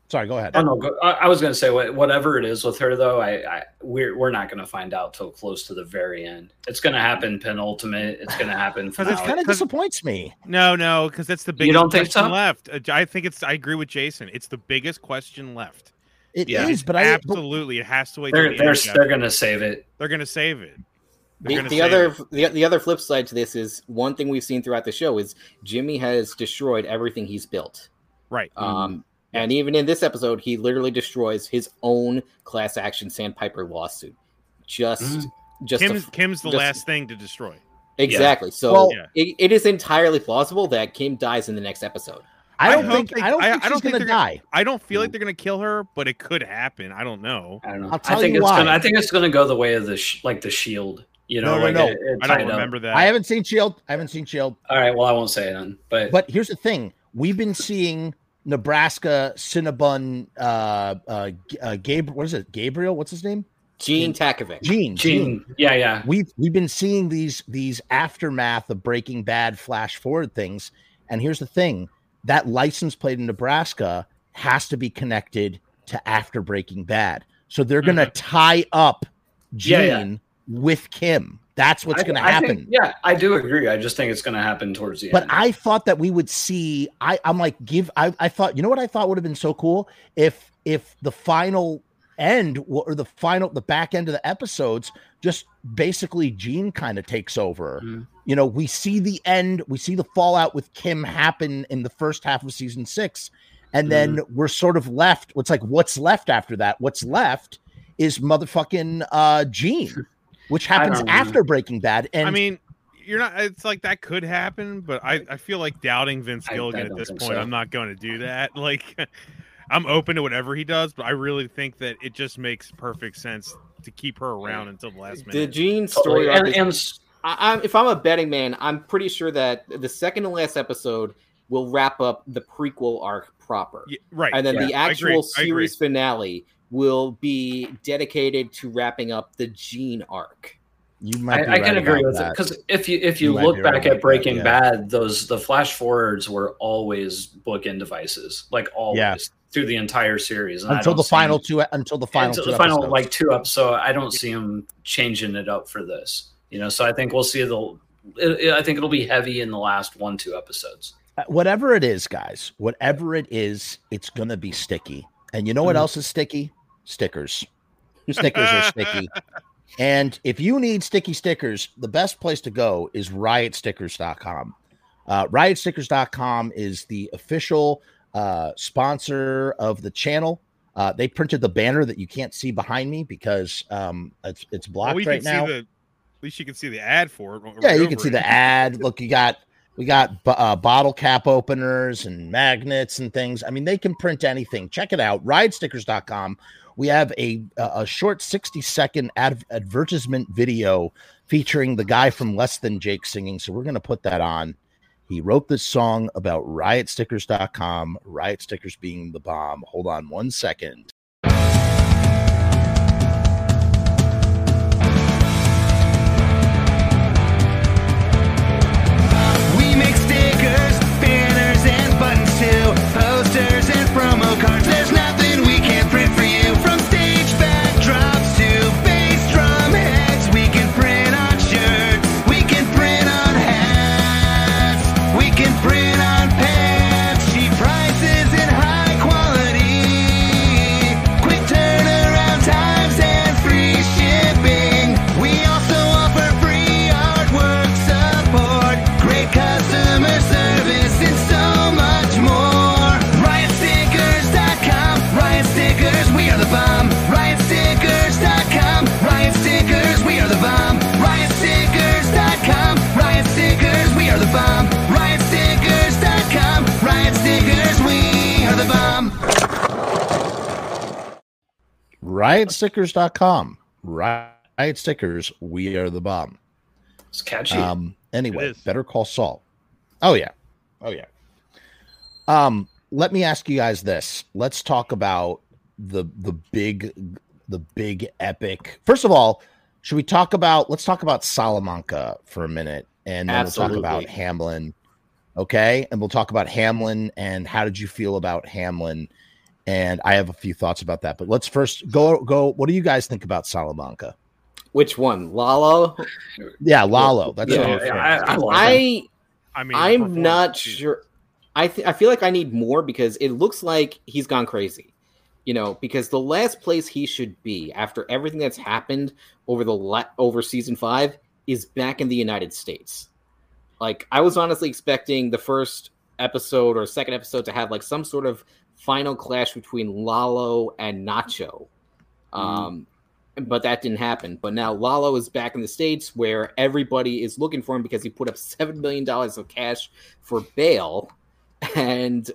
Sorry, go ahead. Oh no, go, I, I was gonna say whatever it is with her though. I, I we're we're not gonna find out till close to the very end. It's gonna happen penultimate. It's gonna happen. Because It kind of disappoints me. No, no, because that's the biggest don't think question so? left. Uh, I think it's. I agree with Jason. It's the biggest question left. It is, Yeah. but I Absolutely, it has to wait. they're the they're they're gonna save it. They're gonna save it. They're the, the other it. the, the other flip side to this is one thing we've seen throughout the show is Jimmy has destroyed everything he's built. right. Um, and even in this episode, he literally destroys his own class action Sandpiper lawsuit. Just, Mm. just to- Kim's Kim's the just- last thing to destroy. exactly. So Well- Yeah. it, it is entirely plausible that Kim dies in the next episode. I I don't hope think they- I don't I- think I don't she's think gonna they're gonna- die. I don't feel Mm. like they're gonna kill her, but it could happen. I don't know. I don't know. I'll tell I think you it's why. gonna. I think it's gonna go the way of the sh- like the shield. You know, No, no, like no. it- it I don't up. remember that. I haven't seen Shield. I haven't seen Shield. All right. Well, I won't say it then. But, But here's the thing: we've been seeing Nebraska Cinnabon, uh, uh, G- uh Gabriel. What is it? Gabriel? What's his name? Gene Takovic. Gene. Gene, yeah, yeah. We've we've been seeing these these aftermath of Breaking Bad flash forward things, and here's the thing: that license plate in Nebraska has to be connected to after Breaking Bad. So they're gonna tie up Gene Yeah, yeah. with Kim. That's what's gonna happen. think- yeah, I do agree. I just think it's gonna happen towards the But end. But I thought that we would see. I, I'm like, give. I, I thought, you know what I thought would have been so cool if if the final end or the final the back end of the episodes just basically Gene kind of takes over. Mhm. You know, we see the end, we see the fallout with Kim happen in the first half of season six, and then Mm-hmm. we're sort of left. What's like what's left after that? What's left is motherfucking uh Gene, which happens don't know. after Breaking Bad. And I mean, you're not. It's like that could happen, but I, I feel like doubting Vince I- I Gilligan at this point. so. I'm not going to do that. Like, I'm open to whatever he does, but I really think that it just makes perfect sense to keep her around until the last minute. The. Gene story Totally. arc And, is- and s- I, I'm, if I'm a betting man, I'm pretty sure that the second to last episode will wrap up the prequel arc proper, Yeah, right. and then Yeah, the actual series finale will be dedicated to wrapping up the Gene arc. you might be I, I can agree with that. it because if you if you, You look be right back at Breaking that, yeah. Bad, those the flash forwards were always bookend devices, like always Yeah. through the entire series and until the final them- two until the final until two the final episodes. like two up. So I don't see them changing it up for this. You know, so I think we'll see the. It, it- I think it'll be heavy in the last one two episodes. Uh, whatever it is, guys, whatever it is, it's gonna be sticky. And you know what Mhm. else is sticky? Stickers. Stickers are sticky. And if you need sticky stickers, the best place to go is riotstickers.com. Uh, riotstickers.com is the official uh, sponsor of the channel. Uh, they printed the banner that you can't see behind me because um, it's, it's Well, blocked we right can now. see the. At least you can see the ad for it. right yeah, you can see the ad. Look, you got we got uh, bottle cap openers and magnets and things. I mean, they can print anything. Check it out, riotstickers.com. We have a a a short 60 second ad- advertisement video featuring the guy from Less Than Jake singing. So we're going to put that on. He wrote this song about riotstickers.com, riot stickers being the bomb. Hold on one second. riotstickers.com. Riot stickers, we are the bomb. It's catchy. Um, anyway, It is. Better Call Saul. Oh yeah, oh yeah. Um, let me ask you guys this. Let's talk about the the big, the big epic. First of all, should we talk about? Let's talk about Salamanca for a minute, and then we'll talk about Hamlin. Okay, and we'll talk about Hamlin and how did you feel about Hamlin? And I have a few thoughts about that, but let's first go go. What do you guys think about Salamanca? Which one, Lalo? Yeah, Lalo. That's Yeah, yeah, I'm. I, I. I I mean, I'm not sure. I th- I feel like I need more because it looks like he's gone crazy. You know, because the last place he should be after everything that's happened over the la- over season five is back in the United States. Like I was honestly expecting the first episode or second episode to have like some sort of final clash between Lalo and Nacho. Um, but that didn't happen. But now Lalo is back in the states where everybody is looking for him because he put up seven million dollars of cash for bail, and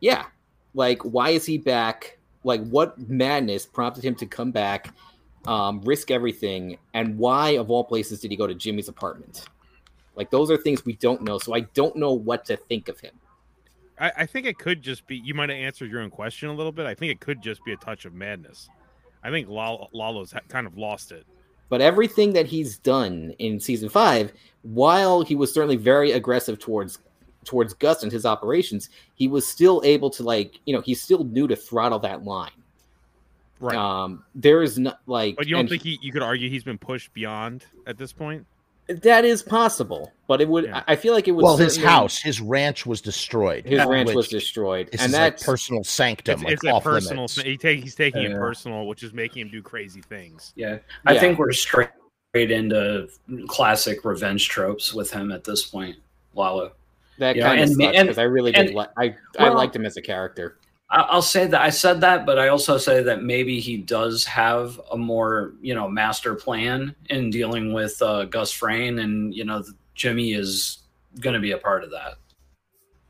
yeah, like why is he back? Like what madness prompted him to come back, um, risk everything, and why of all places did he go to Jimmy's apartment? Like those are things we don't know, so I don't know what to think of him. I, I think it could just be. You might have answered your own question a little bit. I think it could just be a touch of madness. I think Lalo, Lalo's kind of lost it. But everything that he's done in season five, while he was certainly very aggressive towards towards Gus and his operations, he was still able to like, you know, he still knew to throttle that line. Right. Um, there is not like, but you don't think he, you could argue he's been pushed beyond at this point? That is possible, but it would. Yeah. I I feel like it would. well, his house, his ranch was destroyed. his ranch was destroyed, and is like personal sanctum. It's, like a off personal. He take, he's taking it personal, which is making him do crazy things. Yeah, I Yeah. think we're straight into classic revenge tropes with him at this point, Lalo. that Yeah, kind of and- sucks because I really did and- like. I I liked him as a character. I- I'll say that I said that, but I also say that maybe he does have a more, you know, master plan in dealing with uh, Gus Fring, and you know, Jimmy is going to be a part of that.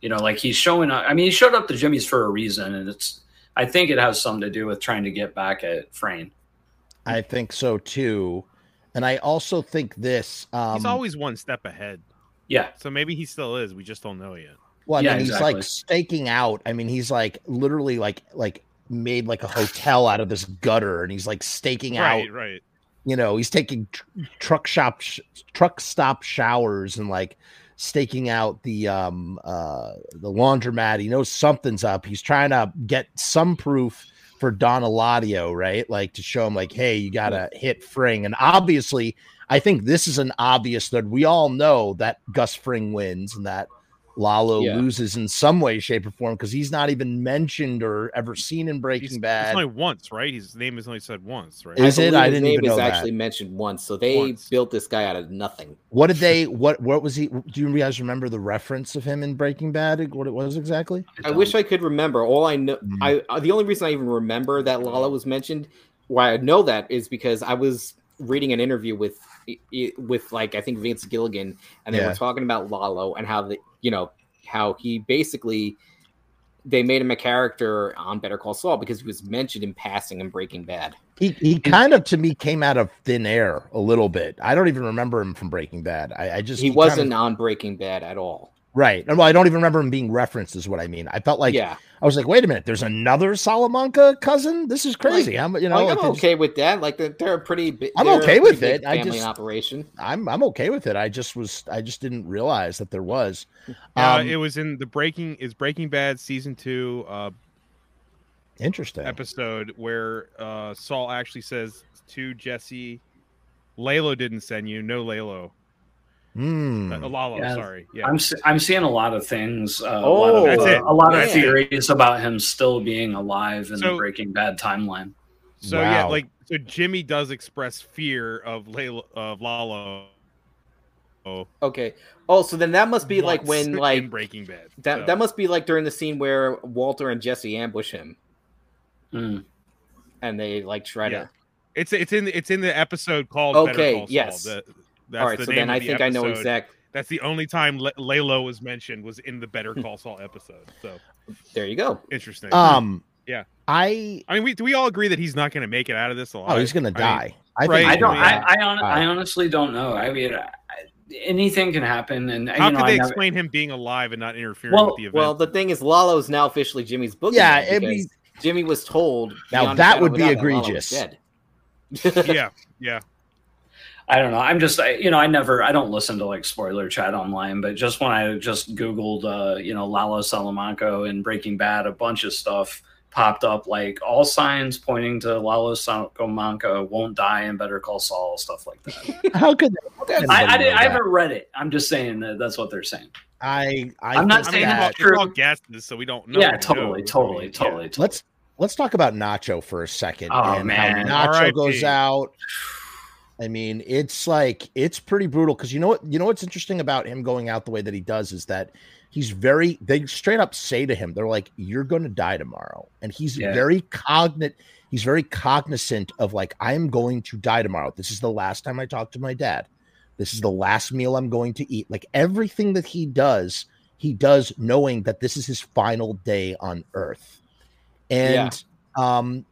You know, like he's showing up. I mean, he showed up to Jimmy's for a reason, and it's. I think it has something to do with trying to get back at Fring. I think so too, and I also think this. Um, he's always one step ahead. Yeah, So maybe he still is. We just don't know yet. Well, I Yeah, mean, he's exactly. like staking out. I mean, he's like literally like like made like a hotel out of this gutter, and he's like staking out. Right, right. You know, he's taking tr- truck shop sh- truck stop showers and like staking out the um uh the laundromat. He knows something's up. He's trying to get some proof for Don Eladio, right? Like to show him like, hey, you gotta hit Fring. And obviously, I think this is an obvious that we all know that Gus Fring wins and that Lalo Yeah. loses in some way, shape, or form because he's not even mentioned or ever seen in Breaking He's, Bad. it's only once, right? His name is only said once, right? Is it? I his didn't name even is know that. actually mentioned once, so they Once. built this guy out of nothing. What did they? What? What was he? Do you guys remember the reference of him in Breaking Bad? What it was exactly? I wish I could remember. All I know, Mm. I uh, the only reason I even remember that Lalo was mentioned, why I know that is because I was reading an interview with with like I think Vince Gilligan, and they Yeah. were talking about Lalo and how the you know how he basically they made him a character on Better Call Saul because he was mentioned in passing in Breaking Bad. He he kind of to me came out of thin air a little bit. I don't even remember him from Breaking Bad. I, I just He, kind wasn't of- on Breaking Bad at all. Right. And well, I don't even remember him being referenced. Is what I mean. I felt like yeah, I was like, wait a minute, there's another Salamanca cousin. This is crazy. I'm you know like, like, I'm it's- okay with that. Like they're, they're a pretty. bi- I'm okay with pretty big it. I Family just- operation. I'm I'm okay with it. I just was I just didn't realize that there was. Uh, Um, it was in the Breaking is Breaking Bad season two uh, interesting. episode where uh, Saul actually says to Jesse, "Lalo didn't send you. No Lalo. Uh, Lalo, Yeah. sorry. Yeah, I'm I'm seeing a lot of things. Uh, a lot Oh, of, That's uh, it. a lot of That's it. theories about him still being alive in the Breaking Bad timeline. So yeah, like so Jimmy does express fear of Layla of Lalo. Oh. Okay. Oh, so then that must be like once when in like Breaking Bad. that So- that must be like during the scene where Walter and Jesse ambush him Mm. and they like try Yeah. to it's it's in it's in the episode called Okay, Better Call Saul. yes. The- that's All right, the so name then I the think I know exactly. That's the only time Le- Lalo was mentioned was in the Better Call Saul episode. So there you go. interesting. Um, yeah. I I mean, we do we all agree that he's not going to make it out of this alive? oh, he's gonna I mean, die. I, right. think I don't. gonna I die. I, hon- I honestly don't know. I mean, I, anything can happen, and how you know, could I they never- explain him being alive and not interfering Well- with the event? Well, the thing is, Lalo's now officially Jimmy's book. Yeah, it'd be- Jimmy was told. Now that would be doubt that Lalo was egregious. dead. yeah, yeah. I don't know. I'm just, I, you know, I never, I don't listen to like spoiler chat online, but just when I just Googled, uh, you know, Lalo Salamanca and Breaking Bad, a bunch of stuff popped up, like all signs pointing to Lalo Salamanca won't die and Better Call Saul, stuff like that. How could they? That's- I, I, did, I haven't read it. I'm just saying that that's what they're saying. I, I I'm not think saying that- it's It's all true. guesses, so we don't know. yeah, totally, I totally, mean, totally, yeah. totally. let's let's talk about Nacho for a second. Oh, and man. how Nacho R.I.P.. goes out. I mean, it's like it's pretty brutal because you know what you know what's interesting about him going out the way that he does is that he's very they straight up say to him, they're like, You're gonna die tomorrow. And he's Yeah. very cognate he's very cognizant of like, I'm going to die tomorrow. This is the last time I talk to my dad. This is the last meal I'm going to eat. Like everything that he does, he does knowing that this is his final day on earth. And um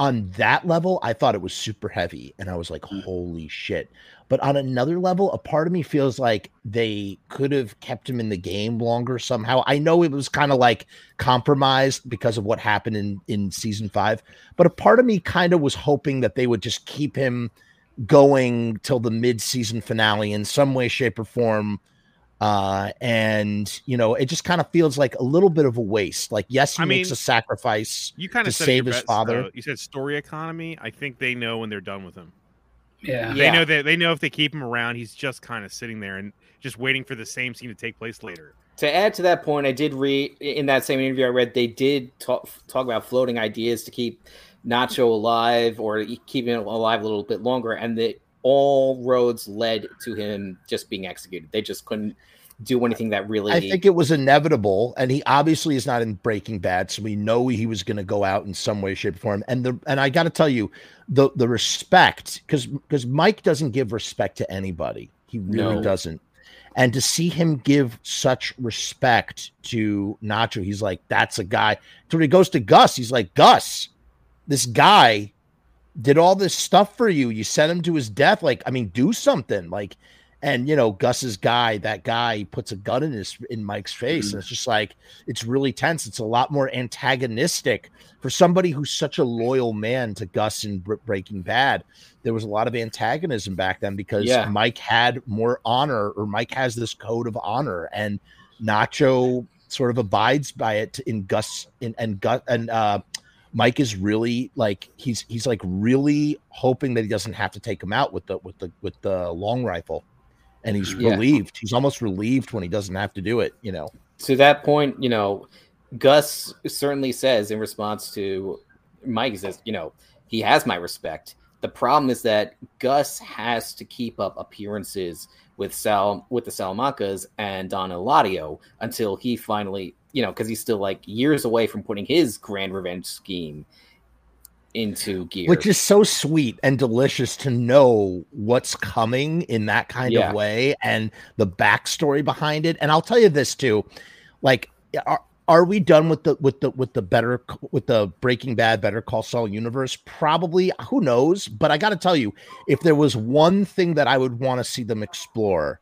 on that level, I thought it was super heavy and I was like, Mm. holy shit. But on another level, a part of me feels like they could have kept him in the game longer somehow. I know it was kind of like compromised because of what happened in, in season five, but a part of me kind of was hoping that they would just keep him going till the mid season finale in some way, shape, or form. Uh, and you know, it just kind of feels like a little bit of a waste. Like, yes, he I makes mean, a sacrifice. You kind to of save his bets, father. though. You said story economy. I think they know when they're done with him. Yeah. They Yeah. know that they know if they keep him around, he's just kind of sitting there and just waiting for the same scene to take place later. To add to that point, I did read in that same interview I read they did talk talk about floating ideas to keep Nacho alive or keeping him alive a little bit longer, and that all roads led to him just being executed. They just couldn't do anything that really. I think it was inevitable, and he obviously is not in Breaking Bad, so we know he was going to go out in some way, shape, or form. And the and I got to tell you, the the respect because because Mike doesn't give respect to anybody. He really No. doesn't. And to see him give such respect to Nacho, he's like, that's a guy. So when he goes to Gus, he's like, Gus, this guy did all this stuff for you. You sent him to his death. Like, I mean, do something. Like, and you know, Gus's guy, that guy, he puts a gun in his in Mike's face, and it's just like it's really tense. It's a lot more antagonistic for somebody who's such a loyal man to Gus in Br- Breaking Bad. There was a lot of antagonism back then because Yeah. Mike had more honor, or Mike has this code of honor, and Nacho sort of abides by it in Gus in and Gus and uh Mike is really like he's he's like really hoping that he doesn't have to take him out with the with the with the long rifle. And he's Yeah. relieved. He's almost relieved when he doesn't have to do it, you know. to that point, you know, Gus certainly says in response to Mike, he says, you know, he has my respect. The problem is that Gus has to keep up appearances with Sal with the Salamancas and Don Eladio until he finally, you know, because he's still like years away from putting his grand revenge scheme into gear. Which is so sweet and delicious to know what's coming in that kind Yeah. of way and the backstory behind it. And I'll tell you this too, like are, are we done with the with the with the better with the Breaking Bad Better Call Saul universe? Probably. Who knows? But I got to tell you, if there was one thing that I would want to see them explore,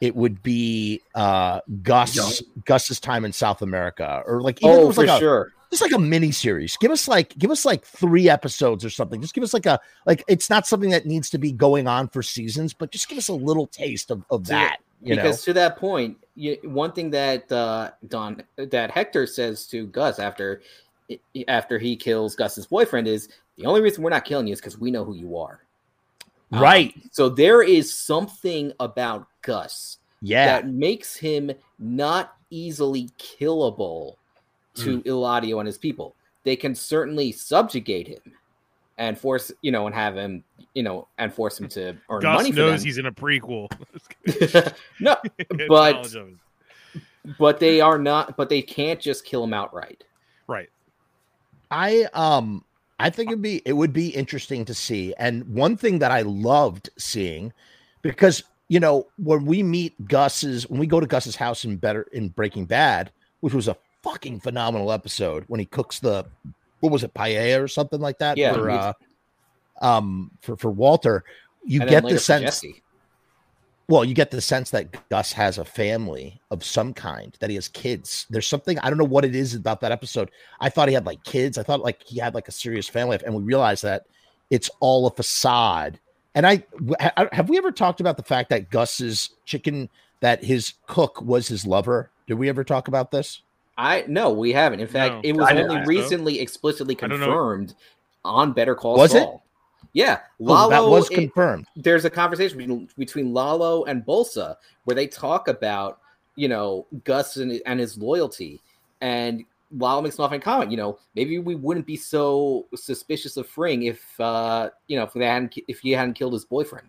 it would be uh Gus Gus's time in South America, or like even if it oh, was for like a, sure. just like a mini series. Give us like give us like three episodes or something. Just give us like a like it's not something that needs to be going on for seasons, but just give us a little taste of, of that. You know, because to that point, you, one thing that uh, Don that Hector says to Gus after after he kills Gus's boyfriend is the only reason we're not killing you is because we know who you are. Um, right? So there is something about Gus Yeah, that makes him not easily killable to Eladio and his people. They can certainly subjugate him and force, you know, and have him, you know, and force him to earn Gus money for knows them. he's in a prequel. no, But- knowledge of it. but they are not. But they can't just kill him outright. right. I um I think it'd be it would be interesting to see. And one thing that I loved seeing, because you know when we meet Gus's when we go to Gus's house in better in Breaking Bad, which was a fucking phenomenal episode when he cooks the what was it, paella or something like that Yeah, for uh, um for for Walter. You get the sense Jesse. Well, you get the sense that Gus has a family of some kind, that he has kids. There's something I don't know what it is about that episode. I thought he had like kids. I thought like he had like a serious family life, and we realized that it's all a facade. And I, ha- have we ever talked about the fact that Gus's chicken that his cook was his lover? Did we ever talk about this? I no, we haven't. In fact, No. it was I only recently explicitly I don't know. confirmed on Better Call Was it? Saul. Yeah, Oh, Lalo. that was it- confirmed. there's a conversation between, between Lalo and Bolsa where they talk about you know Gus and, and his loyalty, and Lalo makes an offhand comment. You know, maybe we wouldn't be so suspicious of Fring if uh you know if they hadn't if he hadn't killed his boyfriend.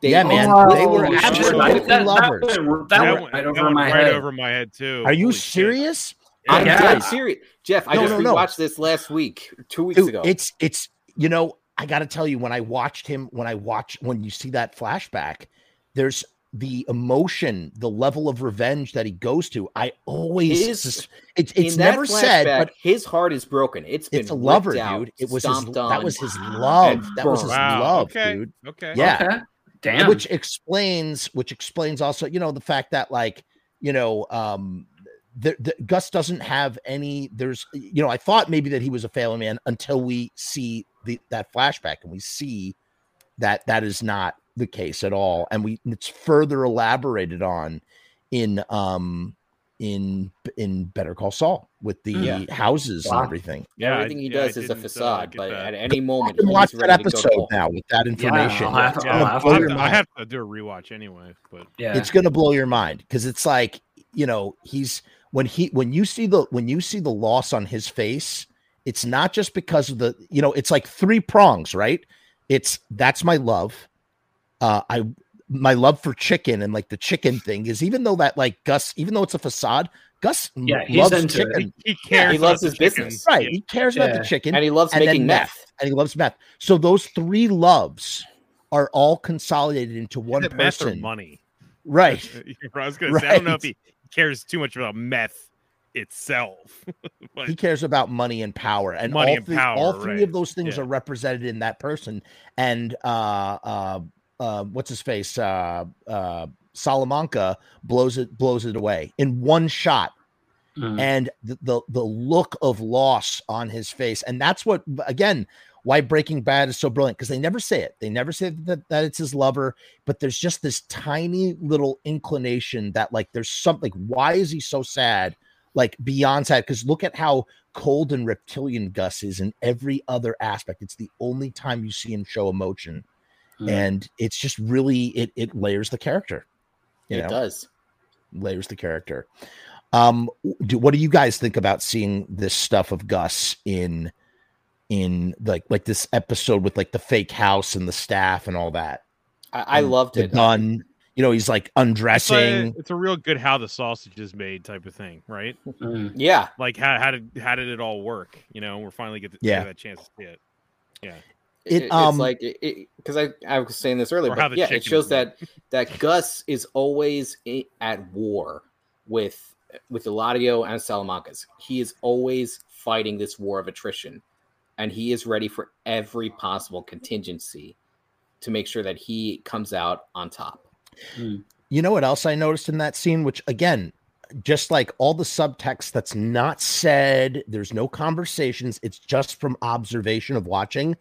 They- Yeah, man, Oh, they were shit. absolutely that, that, lovers. That, went, That that went went- right over went my right head. over my head too. Are you Holy shit. serious? I'm Yeah. dead serious, Jeff. I just no, no. rewatched this last week, two weeks Dude, ago. It's it's you know, I got to tell you when I watched him when I watch when you see that flashback, there's the emotion, the level of revenge that he goes to. I always His- sus- it's it's that never said, but his heart is broken. It's been it's a lover, out, dude. It was his, stomped that was his love. That was his. Wow. love, okay. dude. Okay. Yeah. Okay. Damn. which explains which explains also you know the fact that like you know um the, the, gus doesn't have any there's you know i thought maybe that he was a failing man until we see the that flashback and we see that that is not the case at all and we it's further elaborated on in um in in better call saul with the Yeah. houses Wow. and everything Yeah, Everything he yeah, I does is a didn't, uh, facade, but that. at any moment, I can he's watch that ready to go to episode now with that information I'll have to- Yeah, have to- have to, I have to do a rewatch anyway, but yeah. it's going to blow your mind because it's like you know he's when he when you see the when you see the loss on his face it's not just because of the you know it's like three prongs right it's that's my love uh i my love for chicken and like the chicken thing is even though that like gus even though it's a facade gus Yeah, he's loves into it. chicken he cares. he loves his chicken. business. right Yeah. he cares about the chicken and he loves and making meth. and he loves meth so those three loves are all consolidated into one Is meth or person money. right I was gonna say I don't know if he cares too much about meth itself. but he cares about money and power and Money all, and three, power, all three right. of those things Yeah. are represented in that person and uh uh uh what's his face uh uh salamanca blows it blows it away in one shot Mm. and the, the the look of loss on his face and that's what again why breaking bad is so brilliant because they never say it they never say that, that it's his lover but there's just this tiny little inclination that like there's something why is he so sad like beyond sad because look at how cold and reptilian gus is in every other aspect it's the only time you see him show emotion Mm. and it's just really it it layers the character you It know does. layers the character. Um, do, what do you guys think about seeing this stuff of Gus in in like like this episode with like the fake house and the staff and all that? I, I loved the it. gun. You know, he's like it's, like- undressing. it's a real good how the sausage is made type of thing, right? Mm. Yeah, Like how how did how did it all work? You know, we're finally get, the, Yeah. get that chance to see it. Yeah. It, it's um, like it because I I was saying this earlier, but yeah, it shows that that Gus is always at war with with Eladio and Salamancas. He is always fighting this war of attrition, and he is ready for every possible contingency to make sure that he comes out on top. Mm. You know what else I noticed in that scene? Which again, just like all the subtext that's not said, there's no conversations. It's just from observation of watching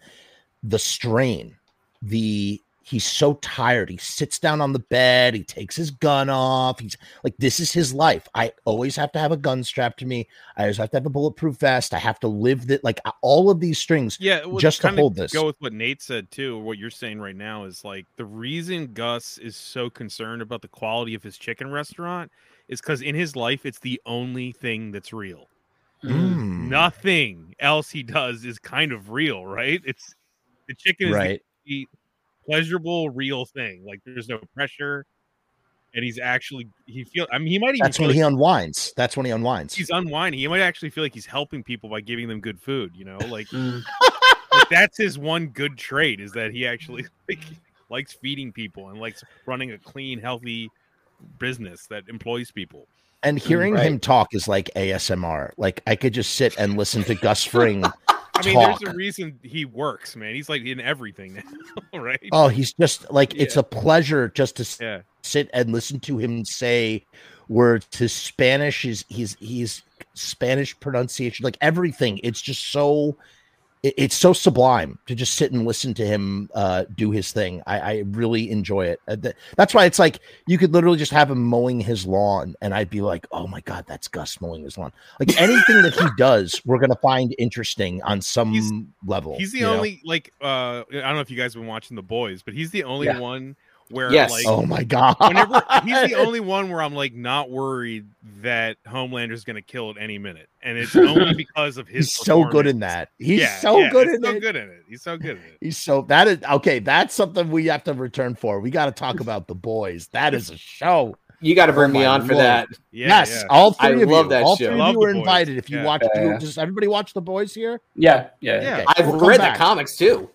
the strain. The he's so tired. He sits down on the bed. He takes his gun off. He's like, this is his life. I always have to have a gun strapped to me. I always have to have a bulletproof vest. I have to live that. Like all of these strings. Yeah, well, Just to hold this. Go with what Nate said too. What you're saying right now is like the reason Gus is so concerned about the quality of his chicken restaurant is because in his life it's the only thing that's real. Mm, Nothing else he does is kind of real, right? It's the chicken is right. the pleasurable, real thing. Like there's no pressure, and he's actually he feel. I mean, he might even That's feel when he unwinds. That's when he unwinds. he's unwinding. He might actually feel like he's helping people by giving them good food. You know, like Mm. like, that's his one good trait is that he actually like likes feeding people and likes running a clean, healthy business that employs people. And hearing right. him talk is like ASMR. Like I could just sit and listen to Gus Fring. I mean, talk. there's a reason he works, man. He's like in everything now, right? Oh, he's just like it's a pleasure just to Yeah. sit and listen to him say words. His Spanish is he's he's Spanish pronunciation, like everything. It's just so it- it's so sublime to just sit and listen to him uh, do his thing. I, I really enjoy it. Uh, th- That's why it's like you could literally just have him mowing his lawn, and I'd be like, "Oh my god, that's Gus mowing his lawn." Like anything that he does, we're gonna find interesting on some He's- level. He's the you know? only like uh I don't know if you guys have been watching The Boys, but he's the only Yeah. one where Yes. like Oh my god! whenever he's the only one where I'm like not worried that Homelander's gonna kill at any minute, and it's only because of his. He's so good in that. He's Yeah, so yeah, good he's in so it. good in it. He's so good in it. He's so that is okay. That's something we have to return for. We got to talk about the boys. That is a show. You got to bring Oh me my on for that. Yeah, yes, yeah. all I three of love you. that all show. three of you The are invited. If you Yeah. watch, Yeah. does everybody watch the boys here? Yeah, yeah. Yeah. Okay, I've we'll read the comics too.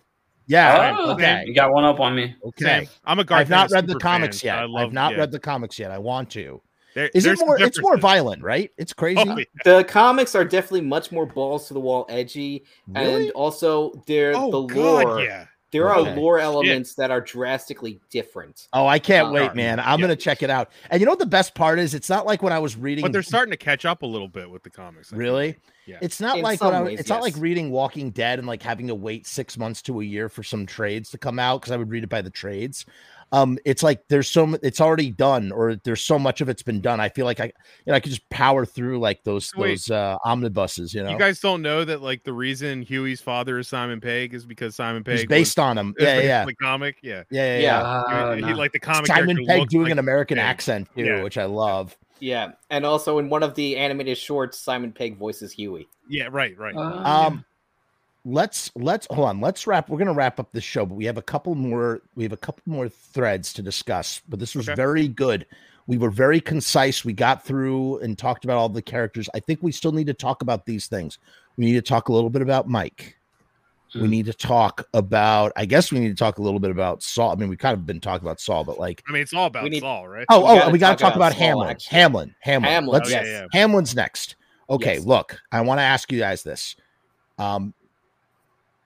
Yeah. Oh, okay. You got one up on me. Okay. Same. I'm a Garth I've not read the comics fan. yet. I love, I've not yeah. read the comics yet. I want to. There- Is it more? It's more violent, right? It's oh, crazy. Oh, yeah. The comics are definitely much more balls to the wall, edgy, Really? and also they're Oh, the lore. God, yeah. There Okay. are lore elements that are drastically different. Oh, I can't Uh, wait, man! I'm yeah. gonna check it out. And you know what the best part is? It's not like when I was reading. But they're starting to catch up a little bit with the comics. I Really? think. Yeah. It's not In like some when I, ways, it's not like reading Walking Dead and like having to wait six months to a year for some trades to come out because I would read it by the trades. Um, it's like there's so mu- it's already done, or there's so much of it's been done. I feel like I, you know, I could just power through like those Wait. those uh, omnibuses. You know, You guys don't know that like the reason Hughie's father is Simon Pegg is because Simon Pegg it's based on him. Yeah, yeah, the comic. Yeah, yeah, yeah. Yeah. yeah. Uh, he, no. he- like the comic. Simon character Pegg doing like an American Pegg. accent too, Yeah. which I love. Yeah, and also in one of the animated shorts, Simon Pegg voices Huey. Yeah, right, right. Uh, Um, let's let's hold on. Let's wrap. We're gonna wrap up the show, but we have a couple more. We have a couple more threads to discuss. But this was Okay. very good. We were very concise. We got through and talked about all the characters. I think we still need to talk about these things. We need to talk a little bit about Mike. We Hmm. need to talk about. I guess we need to talk a little bit about Saul. I mean, we kind of been talking about Saul, but like, I mean, it's all about need- Saul, right? oh, We oh, gotta we got to talk talk about, about Saul, Hamlin. actually. Hamlin. Hamlin. Hamlin, Let's. Oh, yeah, yeah. Hamlin's next. Okay, Yes. look, I want to ask you guys this. Um,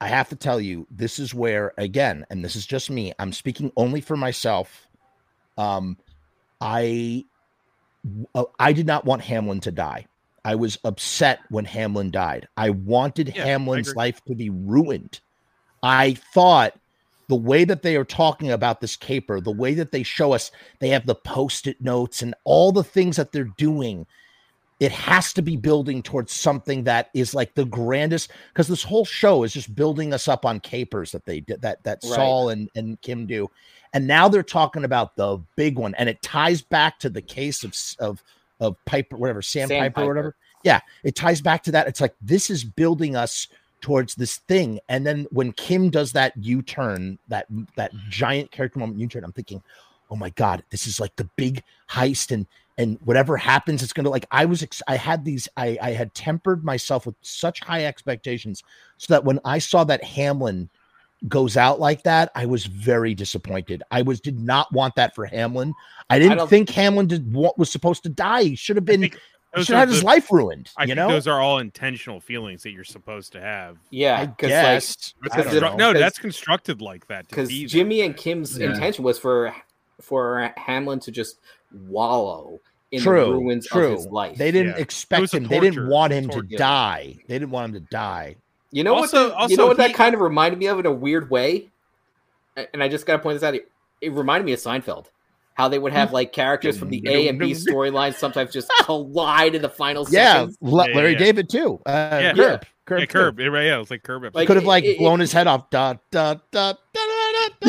I have to tell you, this is where again, and this is just me. I'm speaking only for myself. Um, I, uh, I did not want Hamlin to die. I was upset when Hamlin died. I wanted Yeah, Hamlin's agree. life to be ruined. I thought the way that they are talking about this caper, the way that they show us, they have the post-it notes and all the things that they're doing it has to be building towards something that is like the grandest because this whole show is just building us up on capers that they did that that Right. Saul and, and Kim do. And now they're talking about the big one, and it ties back to the case of of of Piper, whatever, Sam, Piper, Sandpiper. or whatever. Yeah, it ties back to that. It's like this is building us towards this thing. And then when Kim does that U-turn, that that giant character moment U-turn, I'm thinking, oh my god, this is like the big heist and and whatever happens it's gonna like i was ex- i had these i i had tempered myself with such high expectations so that when i saw that hamlin goes out like that i was very disappointed i was did not want that for hamlin i didn't don't- think hamlin did what was supposed to die he should have been those should have had his life ruined I you think know those are all intentional feelings that you're supposed to have. Yeah, i because like guess That's I constru- construct- know. no, 'Cause- that's constructed like that. because be Jimmy way. and Kim's Yeah. intention was for for Hamlin to just wallow in the true ruins true of his life. they didn't Yeah. Expect was a him they didn't want him to die they didn't want him to die You know Also- what? the- also you know what he- that kind of reminded me of in a weird way, and I just got to point this out. It, it reminded me of Seinfeld. How they would have like characters from the A and B storylines sometimes just collide in the final yeah, seconds. La- Yeah, larry yeah. david too uh Yeah. curb curb yeah, too. curb. Yeah, it was like curb. episode. Like, could have like it- it- blown his head off. Da, da, da, da.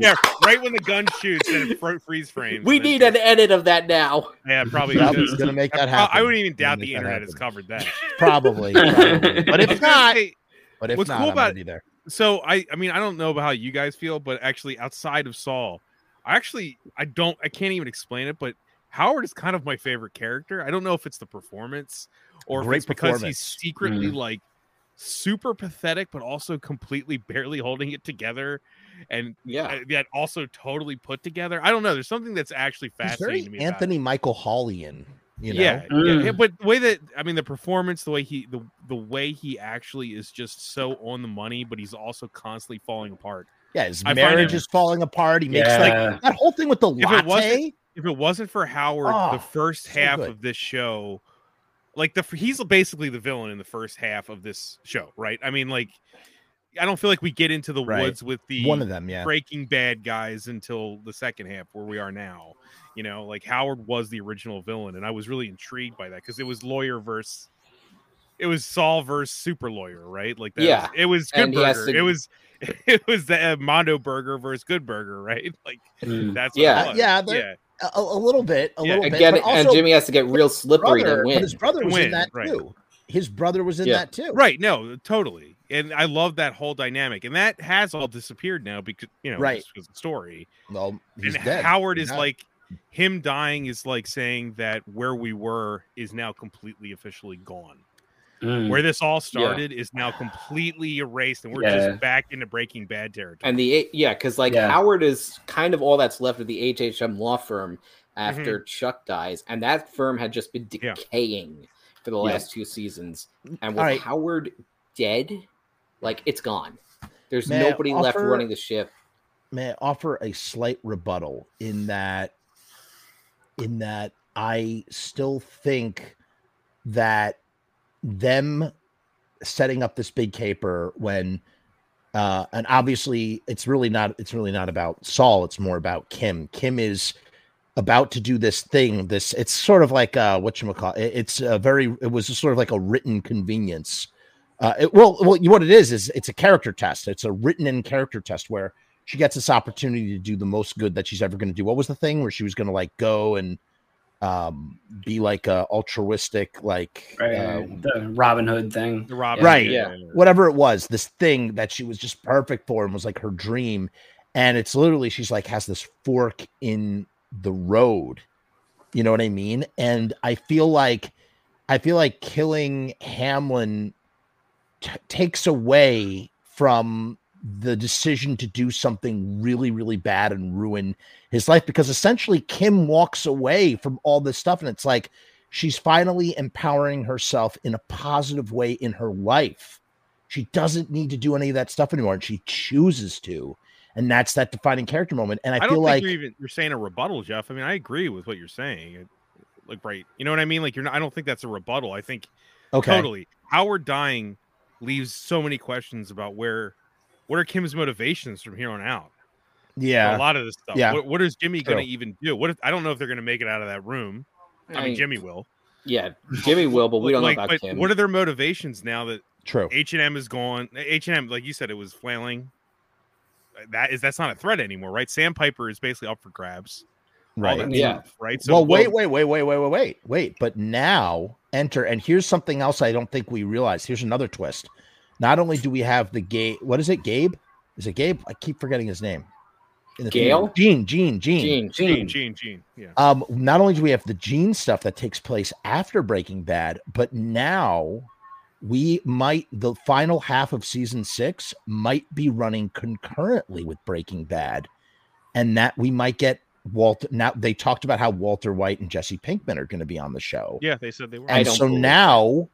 yeah, right when the gun shoots and it fro- freeze frames. We and then need an edit of that now. Yeah, probably. Yep, should. he's gonna make that I- happen. I wouldn't even doubt the internet has covered that. Probably, probably. but I if not, say- but if what's not, cool I'm about- be there. so I, I mean, I don't know about how you guys feel, but actually, outside of Saul, I actually, I don't, I can't even explain it. But Howard is kind of my favorite character. I don't know if it's the performance or if Great it's because he's secretly Mm. like super pathetic, but also completely barely holding it together, and Yeah. uh, yet also totally put together. I don't know. There's something that's actually He's fascinating to very me. about. Anthony Michael Hallian. You know? yeah, Mm. yeah, but the way that I mean the performance, the way he the the way he actually is just so on the money, but he's also constantly falling apart. Yeah, his I find marriage it- is falling apart. He makes like that whole thing with the If it latte. wasn't- If it wasn't for Howard, Oh, the first so half good. of this show, like the he's basically the villain in the first half of this show, right? I mean, like I don't feel like we get into the Right. woods with the One of them, yeah. Breaking Bad guys until the second half where we are now. You know, like Howard was the original villain, and I was really intrigued by that because it was lawyer versus it was Saul versus super lawyer, right? Like that Yeah. was- it was Good And Burger. to- It was it was the uh, Mondo Burger versus Good Burger, right? Like Mm. that's what Yeah. it was. Yeah, yeah. A, a little bit, a Yeah, little bit. Again, but and Jimmy has to get real slippery brother, to win. his brother was win, in that right. too. His brother was in Yeah. that too. Right, no, totally. And I love that whole dynamic. And that has all disappeared now because you know, Right. because the story. Well, he's and dead. Howard He's is not- like him dying is like saying that where we were is now completely officially gone. Mm. Where this all started is now completely erased, and we're Yeah. just back into Breaking Bad territory. And the yeah, because like Yeah. Howard is kind of all that's left of the HHM law firm Mm-hmm. after Chuck dies, and that firm had just been Yeah. decaying for the Yeah. last two seasons. And with All right. Howard dead, like it's gone. There's May I nobody left running the ship. may I offer a slight rebuttal in that in that I still think that them setting up this big caper when uh and obviously it's really not it's really not about Saul it's more about Kim. Kim is about to do this thing this it's sort of like uh what you call it's a very it was sort of like a written convenience. Uh it, well well what it is is it's a character test. It's a written in character test where she gets this opportunity to do the most good that she's ever going to do. What was the thing where she was going to like go and um be like a altruistic like Right, uh, the Robin Hood thing. the robin Right. Yeah. whatever it was, this thing that she was just perfect for and was like her dream. And it's literally she's like has this fork in the road. You know what I mean? And I feel like I feel like killing Hamlin t- takes away from the decision to do something really really bad and ruin his life because essentially Kim walks away from all this stuff and it's like she's finally empowering herself in a positive way in her life. She doesn't need to do any of that stuff anymore, and she chooses to. And that's that defining character moment. And I, I, don't feel think like you're even you're saying a rebuttal, Jeff. I mean, I agree with what you're saying. Like, right? You know what I mean? Like, you're not. I don't think that's a rebuttal. I think okay, totally Howard dying leaves so many questions about where what are Kim's motivations from here on out. for yeah, a lot of this stuff. Yeah. What, what is Jimmy going to even do? What if I don't know if they're going to make it out of that room? I mean, Jimmy will. Yeah, Jimmy will, but we don't Like, know about but Kim. What are their motivations now that true. H and M is gone? H and M, like you said, it was flailing. That is that's not a threat anymore, right? Sandpiper is basically up for grabs. Right. Yeah. stuff, right. So well, wait, wait, wait, wait, wait, wait, wait, wait. But now enter, and here's something else I don't think we realize. Here's another twist. Not only do we have the Gabe, what is it, Gabe? Is it Gabe? I keep forgetting his name. In the Gale? Gene, Gene, Gene. Gene, Gene, Gene. Gene, Gene. Yeah. Um, not only do we have the Gene stuff that takes place after Breaking Bad, but now we might the final half of season six might be running concurrently with Breaking Bad, and that we might get Walter. Now they talked about how Walter White and Jesse Pinkman are going to be on the show, Yeah, they said they were. I and don't so believe now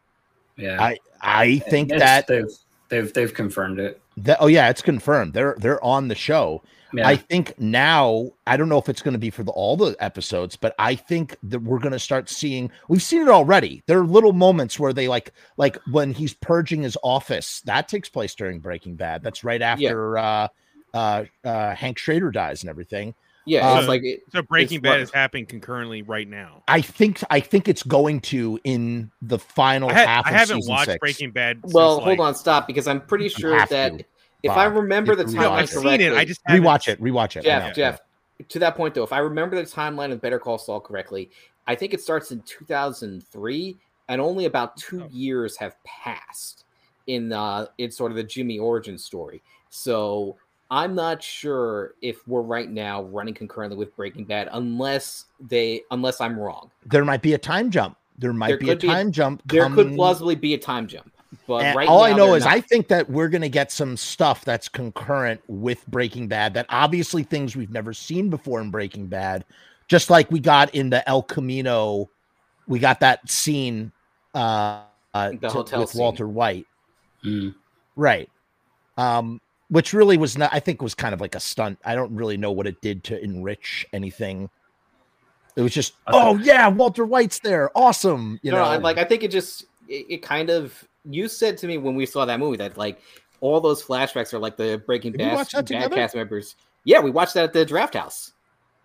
Yeah, I I think that, they've they've they've confirmed it. that oh yeah, it's confirmed. They're they're on the show. Yeah, I think now I don't know if it's going to be for the, all the episodes, but I think that we're going to start seeing. We've seen it already. There are little moments where they like, like when he's purging his office. That takes place during Breaking Bad. That's right after uh, uh, uh, Hank Schrader dies and everything. Yeah, Um, it's like it, So Breaking It's Bad what- is happening concurrently right now. I think I think it's going to in the final I, ha- half. I of haven't season watched six. Breaking Bad. well, since, hold like- on, stop, because I'm pretty sure that to, if I Bob. remember the You timeline I've correctly, seen it. I just haven't- Rewatch it. Rewatch it. Jeff, know. Jeff, to that point though, if I remember the timeline of Better Call Saul correctly, I think it starts in 2003, and only about two Oh. years have passed in uh in sort of the Jimmy origin story. So I'm not sure if we're right now running concurrently with Breaking Bad, unless they unless I'm wrong. There might be a time jump. There might There be a could be a- time jump. There could coming- plausibly be a time jump. But And right all I know is not. I think that we're going to get some stuff that's concurrent with Breaking Bad. That obviously things we've never seen before in Breaking Bad, just like we got in the El Camino. We got that scene uh, uh, The to- hotel with scene. Walter White, Mm. right? Um, which really was not. I think was kind of like a stunt. I don't really know what it did to enrich anything. It was just, I oh yeah, Walter White's there, awesome. You no, know, I- like I think it just it, it kind of you said to me when we saw that movie that like all those flashbacks are like the Breaking Bad, Bad cast members. Yeah, we watched that at the Draft House.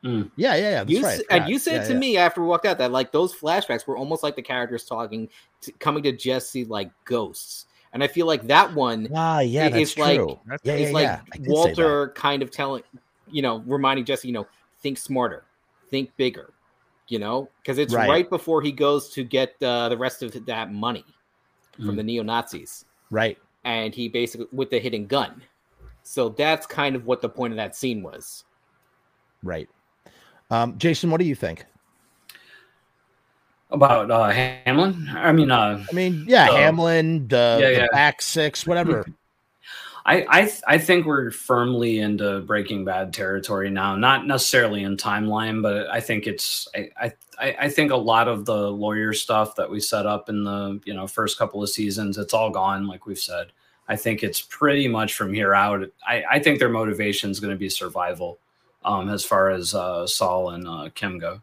Mm. yeah, yeah, yeah. That's you, right. and you said Yeah, to yeah. me after we walked out that like those flashbacks were almost like the characters talking, to, coming to Jesse like ghosts. And I feel like that one Ah, yeah, it- that's it's like- true. That's yeah, it's yeah, like yeah. I did say that. Walter kind of telling, you know, reminding Jesse, you know, think smarter, think bigger, you know, because it's Right. right. before he goes to get uh, the rest of that money from Mm. the neo Nazis, Right. and he basically with the hidden gun. So that's kind of what the point of that scene was. Right. Um, Jason, what do you think? About uh, Hamlin? I mean, uh, I mean, yeah, Uh, Hamlin, the, yeah, the yeah. back six, whatever. I I th- I think we're firmly into Breaking Bad territory now. Not necessarily in timeline, but I think it's I, I I I think a lot of the lawyer stuff that we set up in the you know first couple of seasons, it's all gone. Like we've said, I think it's pretty much from here out. I I think their motivation is going to be survival, um, as far as uh, Saul and uh, Kim go.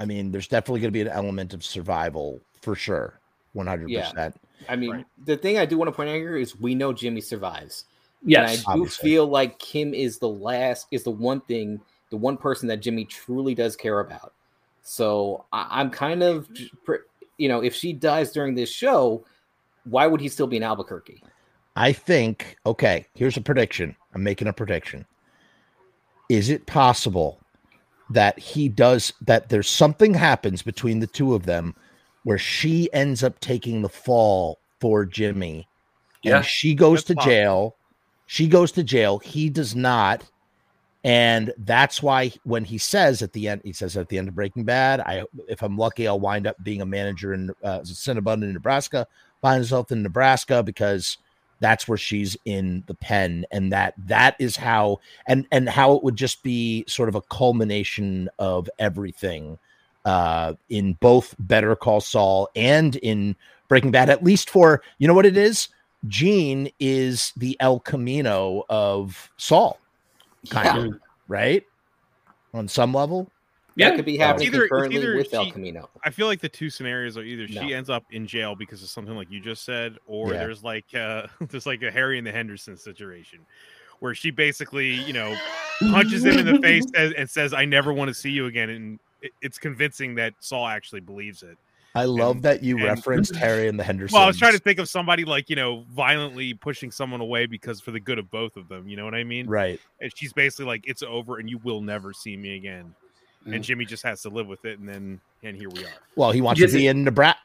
I mean, there's definitely going to be an element of survival for sure. 100%. I mean, Right. the thing I do want to point out here is we know Jimmy survives. Yes, and I do obviously. feel like Kim is the last, is the one thing, the one person that Jimmy truly does care about. So I, I'm kind of, you know, if she dies during this show, why would he still be in Albuquerque? I think, okay, here's a prediction. I'm making a prediction. Is it possible that he does, that there's something happens between the two of them where she ends up taking the fall for Jimmy? Yeah, and she goes that's to possible. jail. She goes to jail. He does not. And that's why when he says at the end, he says at the end of Breaking Bad, I if I'm lucky, I'll wind up being a manager in uh, Cinnabon in Nebraska, find himself in Nebraska because that's where she's in the pen, and that that is how and and how it would just be sort of a culmination of everything uh in both Better Call Saul and in Breaking Bad, at least for you know what it is. Gene is the El Camino of Saul, kind of right on some level. Yeah, that could be happening Either- it's concurrently either with El Camino. I feel like the two scenarios are either she No. ends up in jail because of something like you just said, or Yeah. there's like uh there's like a Harry and the Henderson situation where she basically, you know, punches him in the face and, and says, "I never want to see you again," and it, it's convincing that Saul actually believes it. I love And- that you and- referenced Harry and the Hendersons. Well, I was trying to think of somebody like you know violently pushing someone away because for the good of both of them. You know what I mean? right. And she's basically like, "It's over, and you will never see me again." Mm. And Jimmy just has to live with it, and then and here we are. Well, he wants you to be in Nebraska.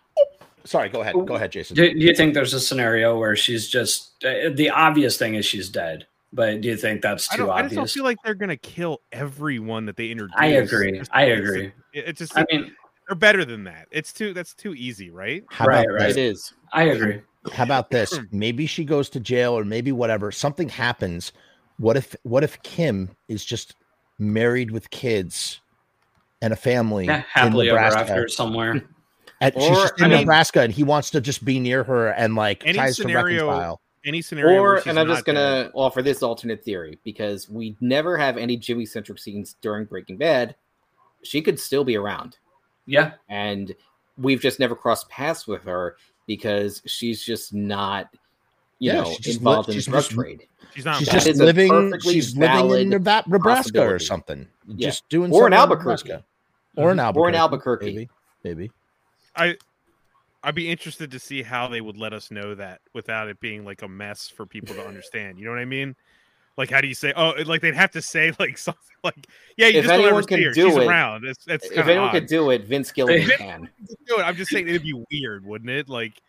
Sorry, go ahead. Go ahead, Jason. Do, do you think there's a scenario where she's just uh, the obvious thing is she's dead? But do you think that's too don't. I just don't obvious? feel like they're gonna kill everyone that they introduce. I agree. It's- I agree. It, it just I mean, they're better than that. It's too. That's too easy, right? How Right, about right. It this? is. I agree. How about this? Hmm. Maybe she goes to jail, or maybe whatever. Something happens. What if? What if Kim is just married with kids and a family Yeah, in happily ever Nebraska? after somewhere. And she's Or, just in I mean- Nebraska, and he wants to just be near her and like Any tries scenario- to reconcile. Any scenario. Or, and I'm just gonna dead. offer this alternate theory because we never have any Jimmy centric scenes during Breaking Bad. She could still be around, Yeah, and we've just never crossed paths with her because she's just not, you Yeah, know, she's just involved li- in she's drug just- trade. She's not. She's just living. She's living in Nebraska or something. Yeah. Just doing Or in Albuquerque. Nebraska. Mm-hmm. or in Albuquerque, Or in Albuquerque. maybe, maybe. I. I'd be interested to see how they would let us know that without it being like a mess for people to understand. You know what I mean? Like, how do you say? Oh, like they'd have to say like something like, "Yeah, you If just don't anyone ever can see her. do She's it- around." It's it's If anyone odd. could do it, Vince Gilligan They- can. do it. I'm just saying it'd be weird, wouldn't it? Like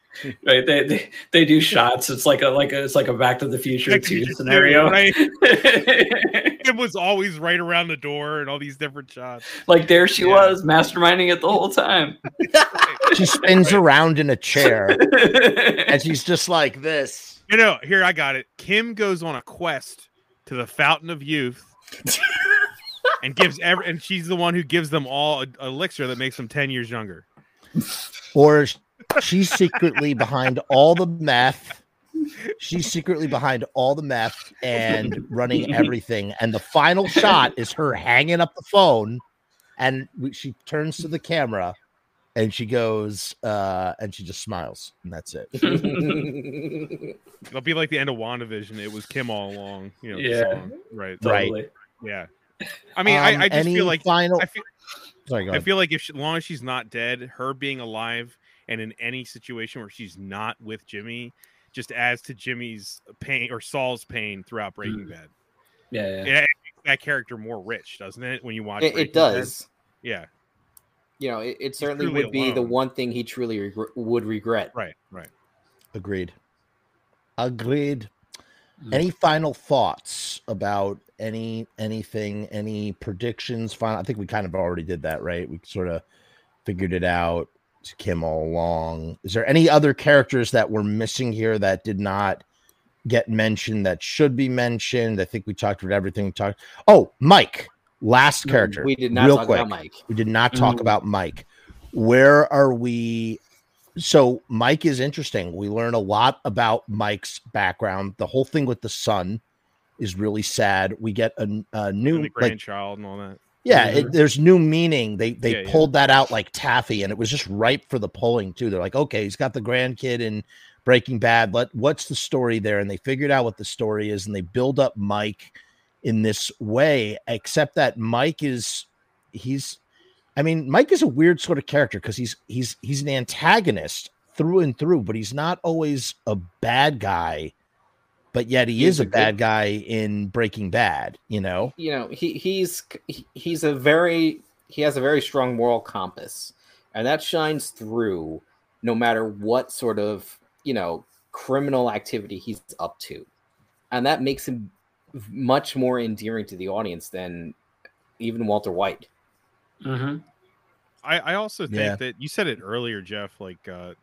Right? They, they they do shots. It's like a like a, it's like a Back to the Future Back to the two scenario. right? it was always right around the door and all these different shots. like there she Yeah. was, masterminding it the whole time. She spins around in a chair and she's just like this. You know, here I got it. Kim goes on a quest to the Fountain of Youth. and gives every and she's the one who gives them all a, a elixir that makes them 10 years younger. Or she's secretly behind all the meth. She's secretly behind all the meth and running everything. And the final shot is her hanging up the phone. And she turns to the camera and she goes, uh, and she just smiles. And that's it. It'll be like the end of WandaVision. It was Kim all along, you know. the Yeah. song. Right. Right. Totally. Yeah. I mean, Um, I, I just feel like final. I feel Sorry, go I feel like if she, as long as she's not dead, her being alive and in any situation where she's not with Jimmy just adds to Jimmy's pain or Saul's pain throughout Breaking Mm. Bad. Yeah, yeah. It, it makes that character more rich, doesn't it? When you watch it, Breaking it Bad? does. Yeah. You know, it, it certainly truly would be the one thing he truly regr- would regret. Right. Right. Agreed. Agreed. Mm. Any final thoughts about any anything, any predictions? Final, I think we kind of already did that, right? We sort of figured it out. It's Kim all along. Is there any other characters that we're missing here that did not get mentioned that should be mentioned? I think we talked about everything we talked. Oh, Mike, last character. We did not real talk quick. about Mike. We did not talk Mm. about Mike. Where are we? So Mike is interesting. We learn a lot about Mike's background. The whole thing with the son is really sad. We get a, a new And like grandchild and all that. yeah, it, there's new meaning. They they Yeah, yeah. pulled that out like taffy, and it was just ripe for the pulling too. They're like, okay, he's got the grandkid in Breaking Bad. Let what's the story there? And they figured out what the story is, and they build up Mike in this way. Except that Mike is he's, I mean, Mike is a weird sort of character because he's he's he's an antagonist through and through, but he's not always a bad guy. But yet he He's is a a good- bad guy in Breaking Bad. You know. you know he he's he's a very he has a very strong moral compass and that shines through no matter what sort of you know criminal activity he's up to and that makes him much more endearing to the audience than even walter white hmm I, I also think Yeah. that you said it earlier, Jeff. Like, uh,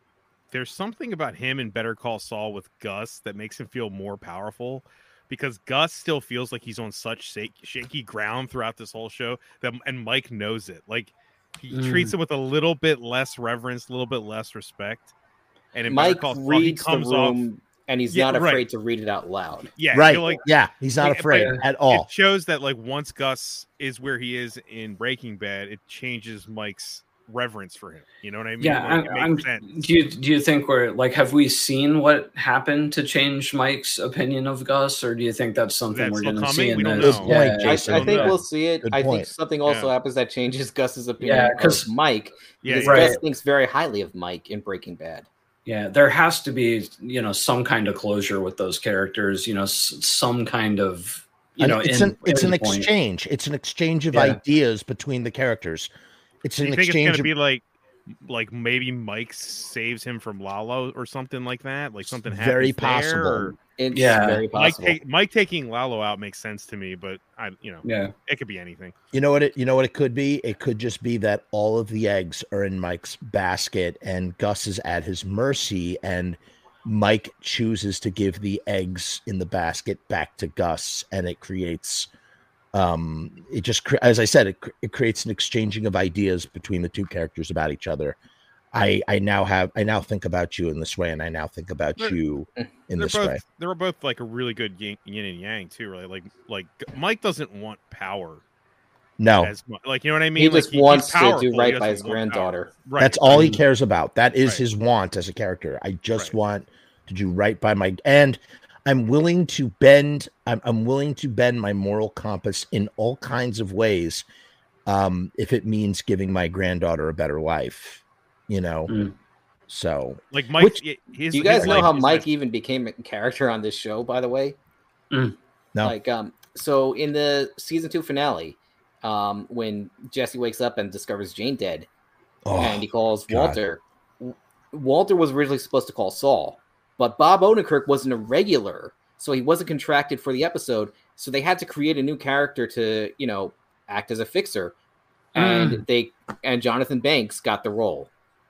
there's something about him in Better Call Saul with Gus that makes him feel more powerful because Gus still feels like he's on such shak- shaky ground throughout this whole show. That and Mike knows it. Like, he Mm. treats him with a little bit less reverence, a little bit less respect. And in Better mike Call Saul, he comes off. Room and he's Yeah, not right. afraid to read it out loud Yeah, right. like yeah, he's not afraid but- at all. it shows that like once Gus is where he is in Breaking Bad, it changes Mike's reverence for him. You know what I mean? Yeah, Like, I'm, makes I'm, sense. do you do you think we're like have we seen what happened to change Mike's opinion of Gus, or do you think that's something That's we're going to see in We don't this? know. Good point, I, Jason. I think Yeah. we'll see it. Good I point. think something also Yeah. happens that changes Gus's opinion Yeah, of 'cause- Mike. Yeah, because. Right. Gus thinks very highly of Mike in Breaking Bad. Yeah, there has to be you know some kind of closure with those characters. You know, s- some kind of you know it's in- an it's an endpoint. exchange. It's an exchange of Yeah. ideas between the characters. It's an you think it's exchange gonna of be like like maybe Mike saves him from Lalo or something like that? Like something happens very there, possible. or- It's Yeah. very Mike, take, Mike taking Lalo out makes sense to me, but I, you know, Yeah, it could be anything. You know what it you know what it could be? It could just be that all of the eggs are in Mike's basket and Gus is at his mercy and Mike chooses to give the eggs in the basket back to Gus and it creates um it just as I said it, it creates an exchanging of ideas between the two characters about each other. I I now have I now think about you in this way and I now think about They're- you in they're this both way. they were both like a really good yin, yin and yang too. Really, like like Mike doesn't want power No. as much. Like you know what I mean? he Like, just he's wants to do right by his want power. granddaughter. Right. That's all he cares about. That is Right. his want as a character. I just Right. want to do right by my and I'm willing to bend I'm, I'm willing to bend my moral compass in all kinds of ways um if it means giving my granddaughter a better life, you know. Mm. So, Like Mike, Which- his, Do you guys know life how is Mike that- even became a character on this show? By the way, Mm. No. Like um so in the season 2 finale um when Jesse wakes up and discovers Jane dead Oh, and he calls God. Walter W- Walter was originally supposed to call Saul, but Bob Odenkirk wasn't a regular, so he wasn't contracted for the episode, so they had to create a new character to, you know, act as a fixer. And they and Jonathan Banks got the role.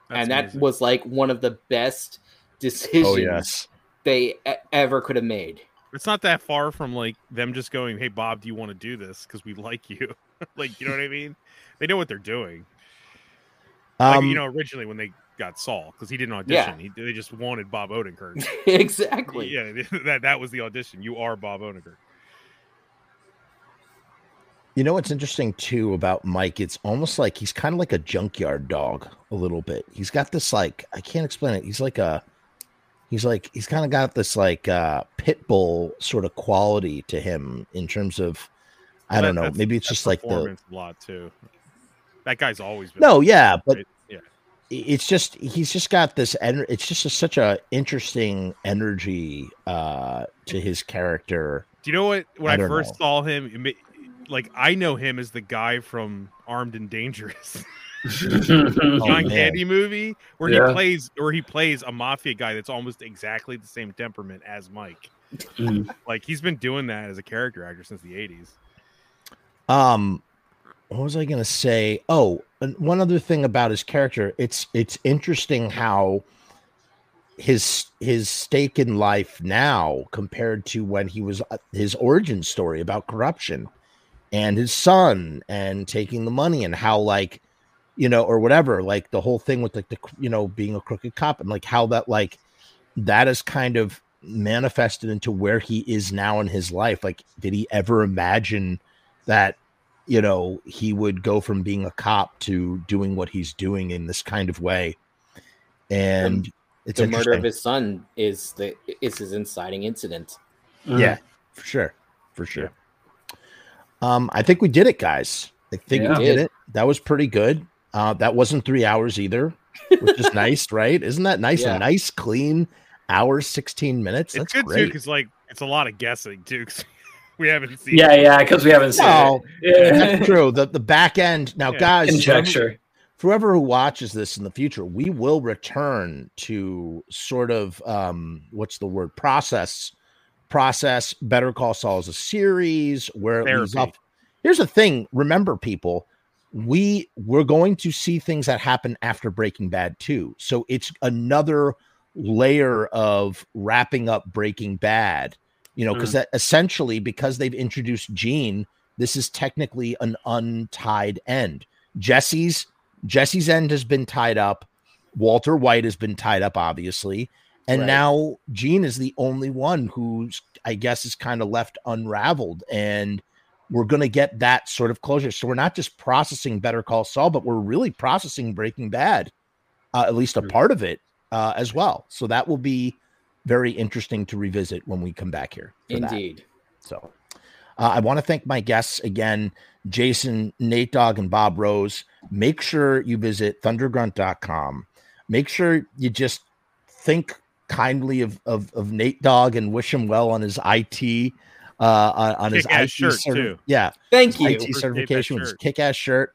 That's and that amazing. was like one of the best decisions oh yes. they e- ever could have made. It's not that far from like them just going, "Hey Bob, do you want to do this? Because we like you." like, you know what I mean? They know what they're doing. Like, Um, you know, originally when they got Saul, because he didn't Yeah. audition, he, they just wanted Bob Odenkirk. exactly. yeah, that that was the audition. You are Bob Odenkirk. You know what's interesting too about Mike? It's almost like he's kind of like a junkyard dog a little bit. He's got this like I can't explain it. He's like a he's like he's kind of got this like uh pit bull sort of quality to him in terms of I don't know. Maybe it's just like the lot too. That guy's always been. No, yeah, but right? yeah, it's just he's just got this and it's just a, such a interesting energy uh to his character. Do you know what? When I I, first know. saw him, like I know him as the guy from Armed and Dangerous, Oh, John man. Candy movie, where Yeah. he plays, where he plays a mafia guy that's almost exactly the same temperament as Mike. Mm. Like he's been doing that as a character actor since the eighties. Um, what was I gonna say? Oh, and one other thing about his character. It's it's interesting how his his stake in life now compared to when he was uh, his origin story about corruption and his son and taking the money and how like you know or whatever like the whole thing with like the you know being a crooked cop and like how that like that is kind of manifested into where he is now in his life. Like did he ever imagine that you know he would go from being a cop to doing what he's doing in this kind of way? And it's the murder of his son is the is his inciting incident. Mm. yeah for sure for sure um i think we did it guys i think Yeah. we did it that was pretty good uh that wasn't three hours either which is nice right isn't that nice Yeah. a nice clean hour 16 minutes It's that's good too because like it's a lot of guessing too. 'cause we haven't seen. Yeah, yeah, because we haven't seen no it. that's Yeah. true the, the back end now Yeah. guys Conjecture. for whoever who watches this in the future, we will return to sort of um, what's the word process process. Better Call Saul is a series where it Therapy. off. Here's the thing: remember, people, we we're going to see things that happen after Breaking Bad too. So it's another layer of wrapping up Breaking Bad. You know, because mm. that essentially because they've introduced Gene, this is technically an untied end. Jesse's Jesse's end has been tied up. Walter White has been tied up, obviously. And Right. now Gene is the only one who's, I guess, is kind of left unraveled. And we're going to get that sort of closure. So we're not just processing Better Call Saul, but we're really processing Breaking Bad, uh, at least a part of it uh, as well. So that will be very interesting to revisit when we come back here. for that. Indeed. So uh, I want to thank my guests again, Jason, Nate Dogg, and Bob Rose. Make sure you visit thundergrunt.com. Make sure you just think kindly of, of, of Nate Dogg and wish him well on his IT. Uh, on, on his Kick-ass IT shirt, certi- too. Yeah, Thank you. IT Appreciate certification with his shirt. kick-ass shirt.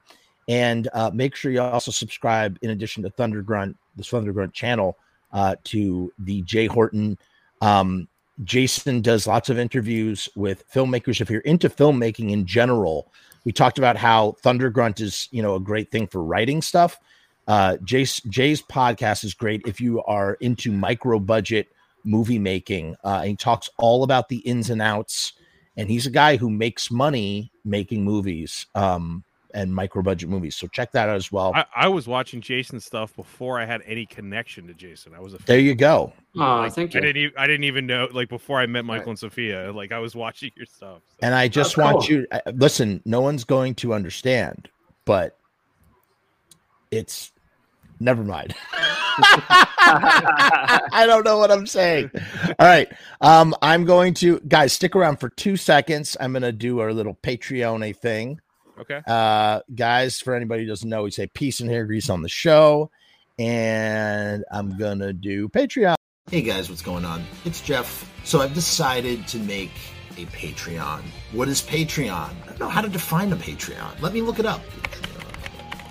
And uh, make sure you also subscribe in addition to Thunder Grunt, the Thunder Grunt channel, uh, to the Jay Horton. Um, Jason does lots of interviews with filmmakers. If you're into filmmaking in general, we talked about how Thunder Grunt is, you know, a great thing for writing stuff. Uh, Jay's, Jay's podcast is great if you are into micro budget movie making. Uh, he talks all about the ins and outs. And he's a guy who makes money making movies um, and micro budget movies. So check that out as well. I, I was watching Jason's stuff before I had any connection to Jason. I was a fan. there you go. Oh, Like, thank I you. didn't. Even, I didn't even know. Like before I met Michael and Sophia, like I was watching your stuff. so. And I just Oh, want cool. you uh, listen, no one's going to understand, but it's never mind. I don't know what I'm saying. All right. Um, I'm going to guys stick around for two seconds. I'm gonna do our little Patreon thing. okay. Uh guys, for anybody who doesn't know, we say peace and hair grease on the show. And I'm gonna do Patreon. Hey guys, what's going on? It's Jeff. So I've decided to make a Patreon. What is Patreon? I don't know how to define a Patreon. Let me look it up.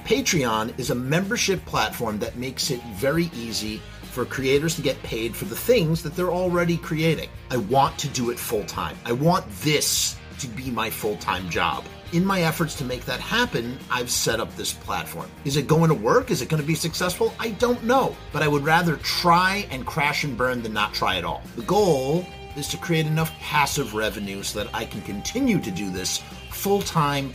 Patreon is a membership platform that makes it very easy for creators to get paid for the things that they're already creating. I want to do it full time. I want this to be my full time job. In my efforts to make that happen, I've set up this platform. Is it going to work? Is it going to be successful? I don't know, but I would rather try and crash and burn than not try at all. The goal is to create enough passive revenue so that I can continue to do this full time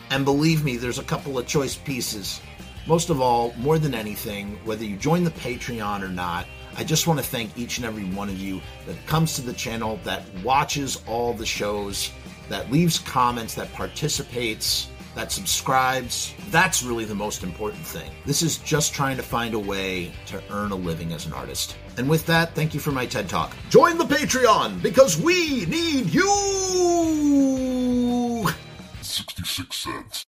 And believe me, there's a couple of choice pieces. Most of all, more than anything, whether you join the Patreon or not, I just want to thank each and every one of you that comes to the channel, that watches all the shows, that leaves comments, that participates, that subscribes. That's really the most important thing. This is just trying to find a way to earn a living as an artist. And with that, thank you for my TED Talk. Join the Patreon because we need you! 66 cents.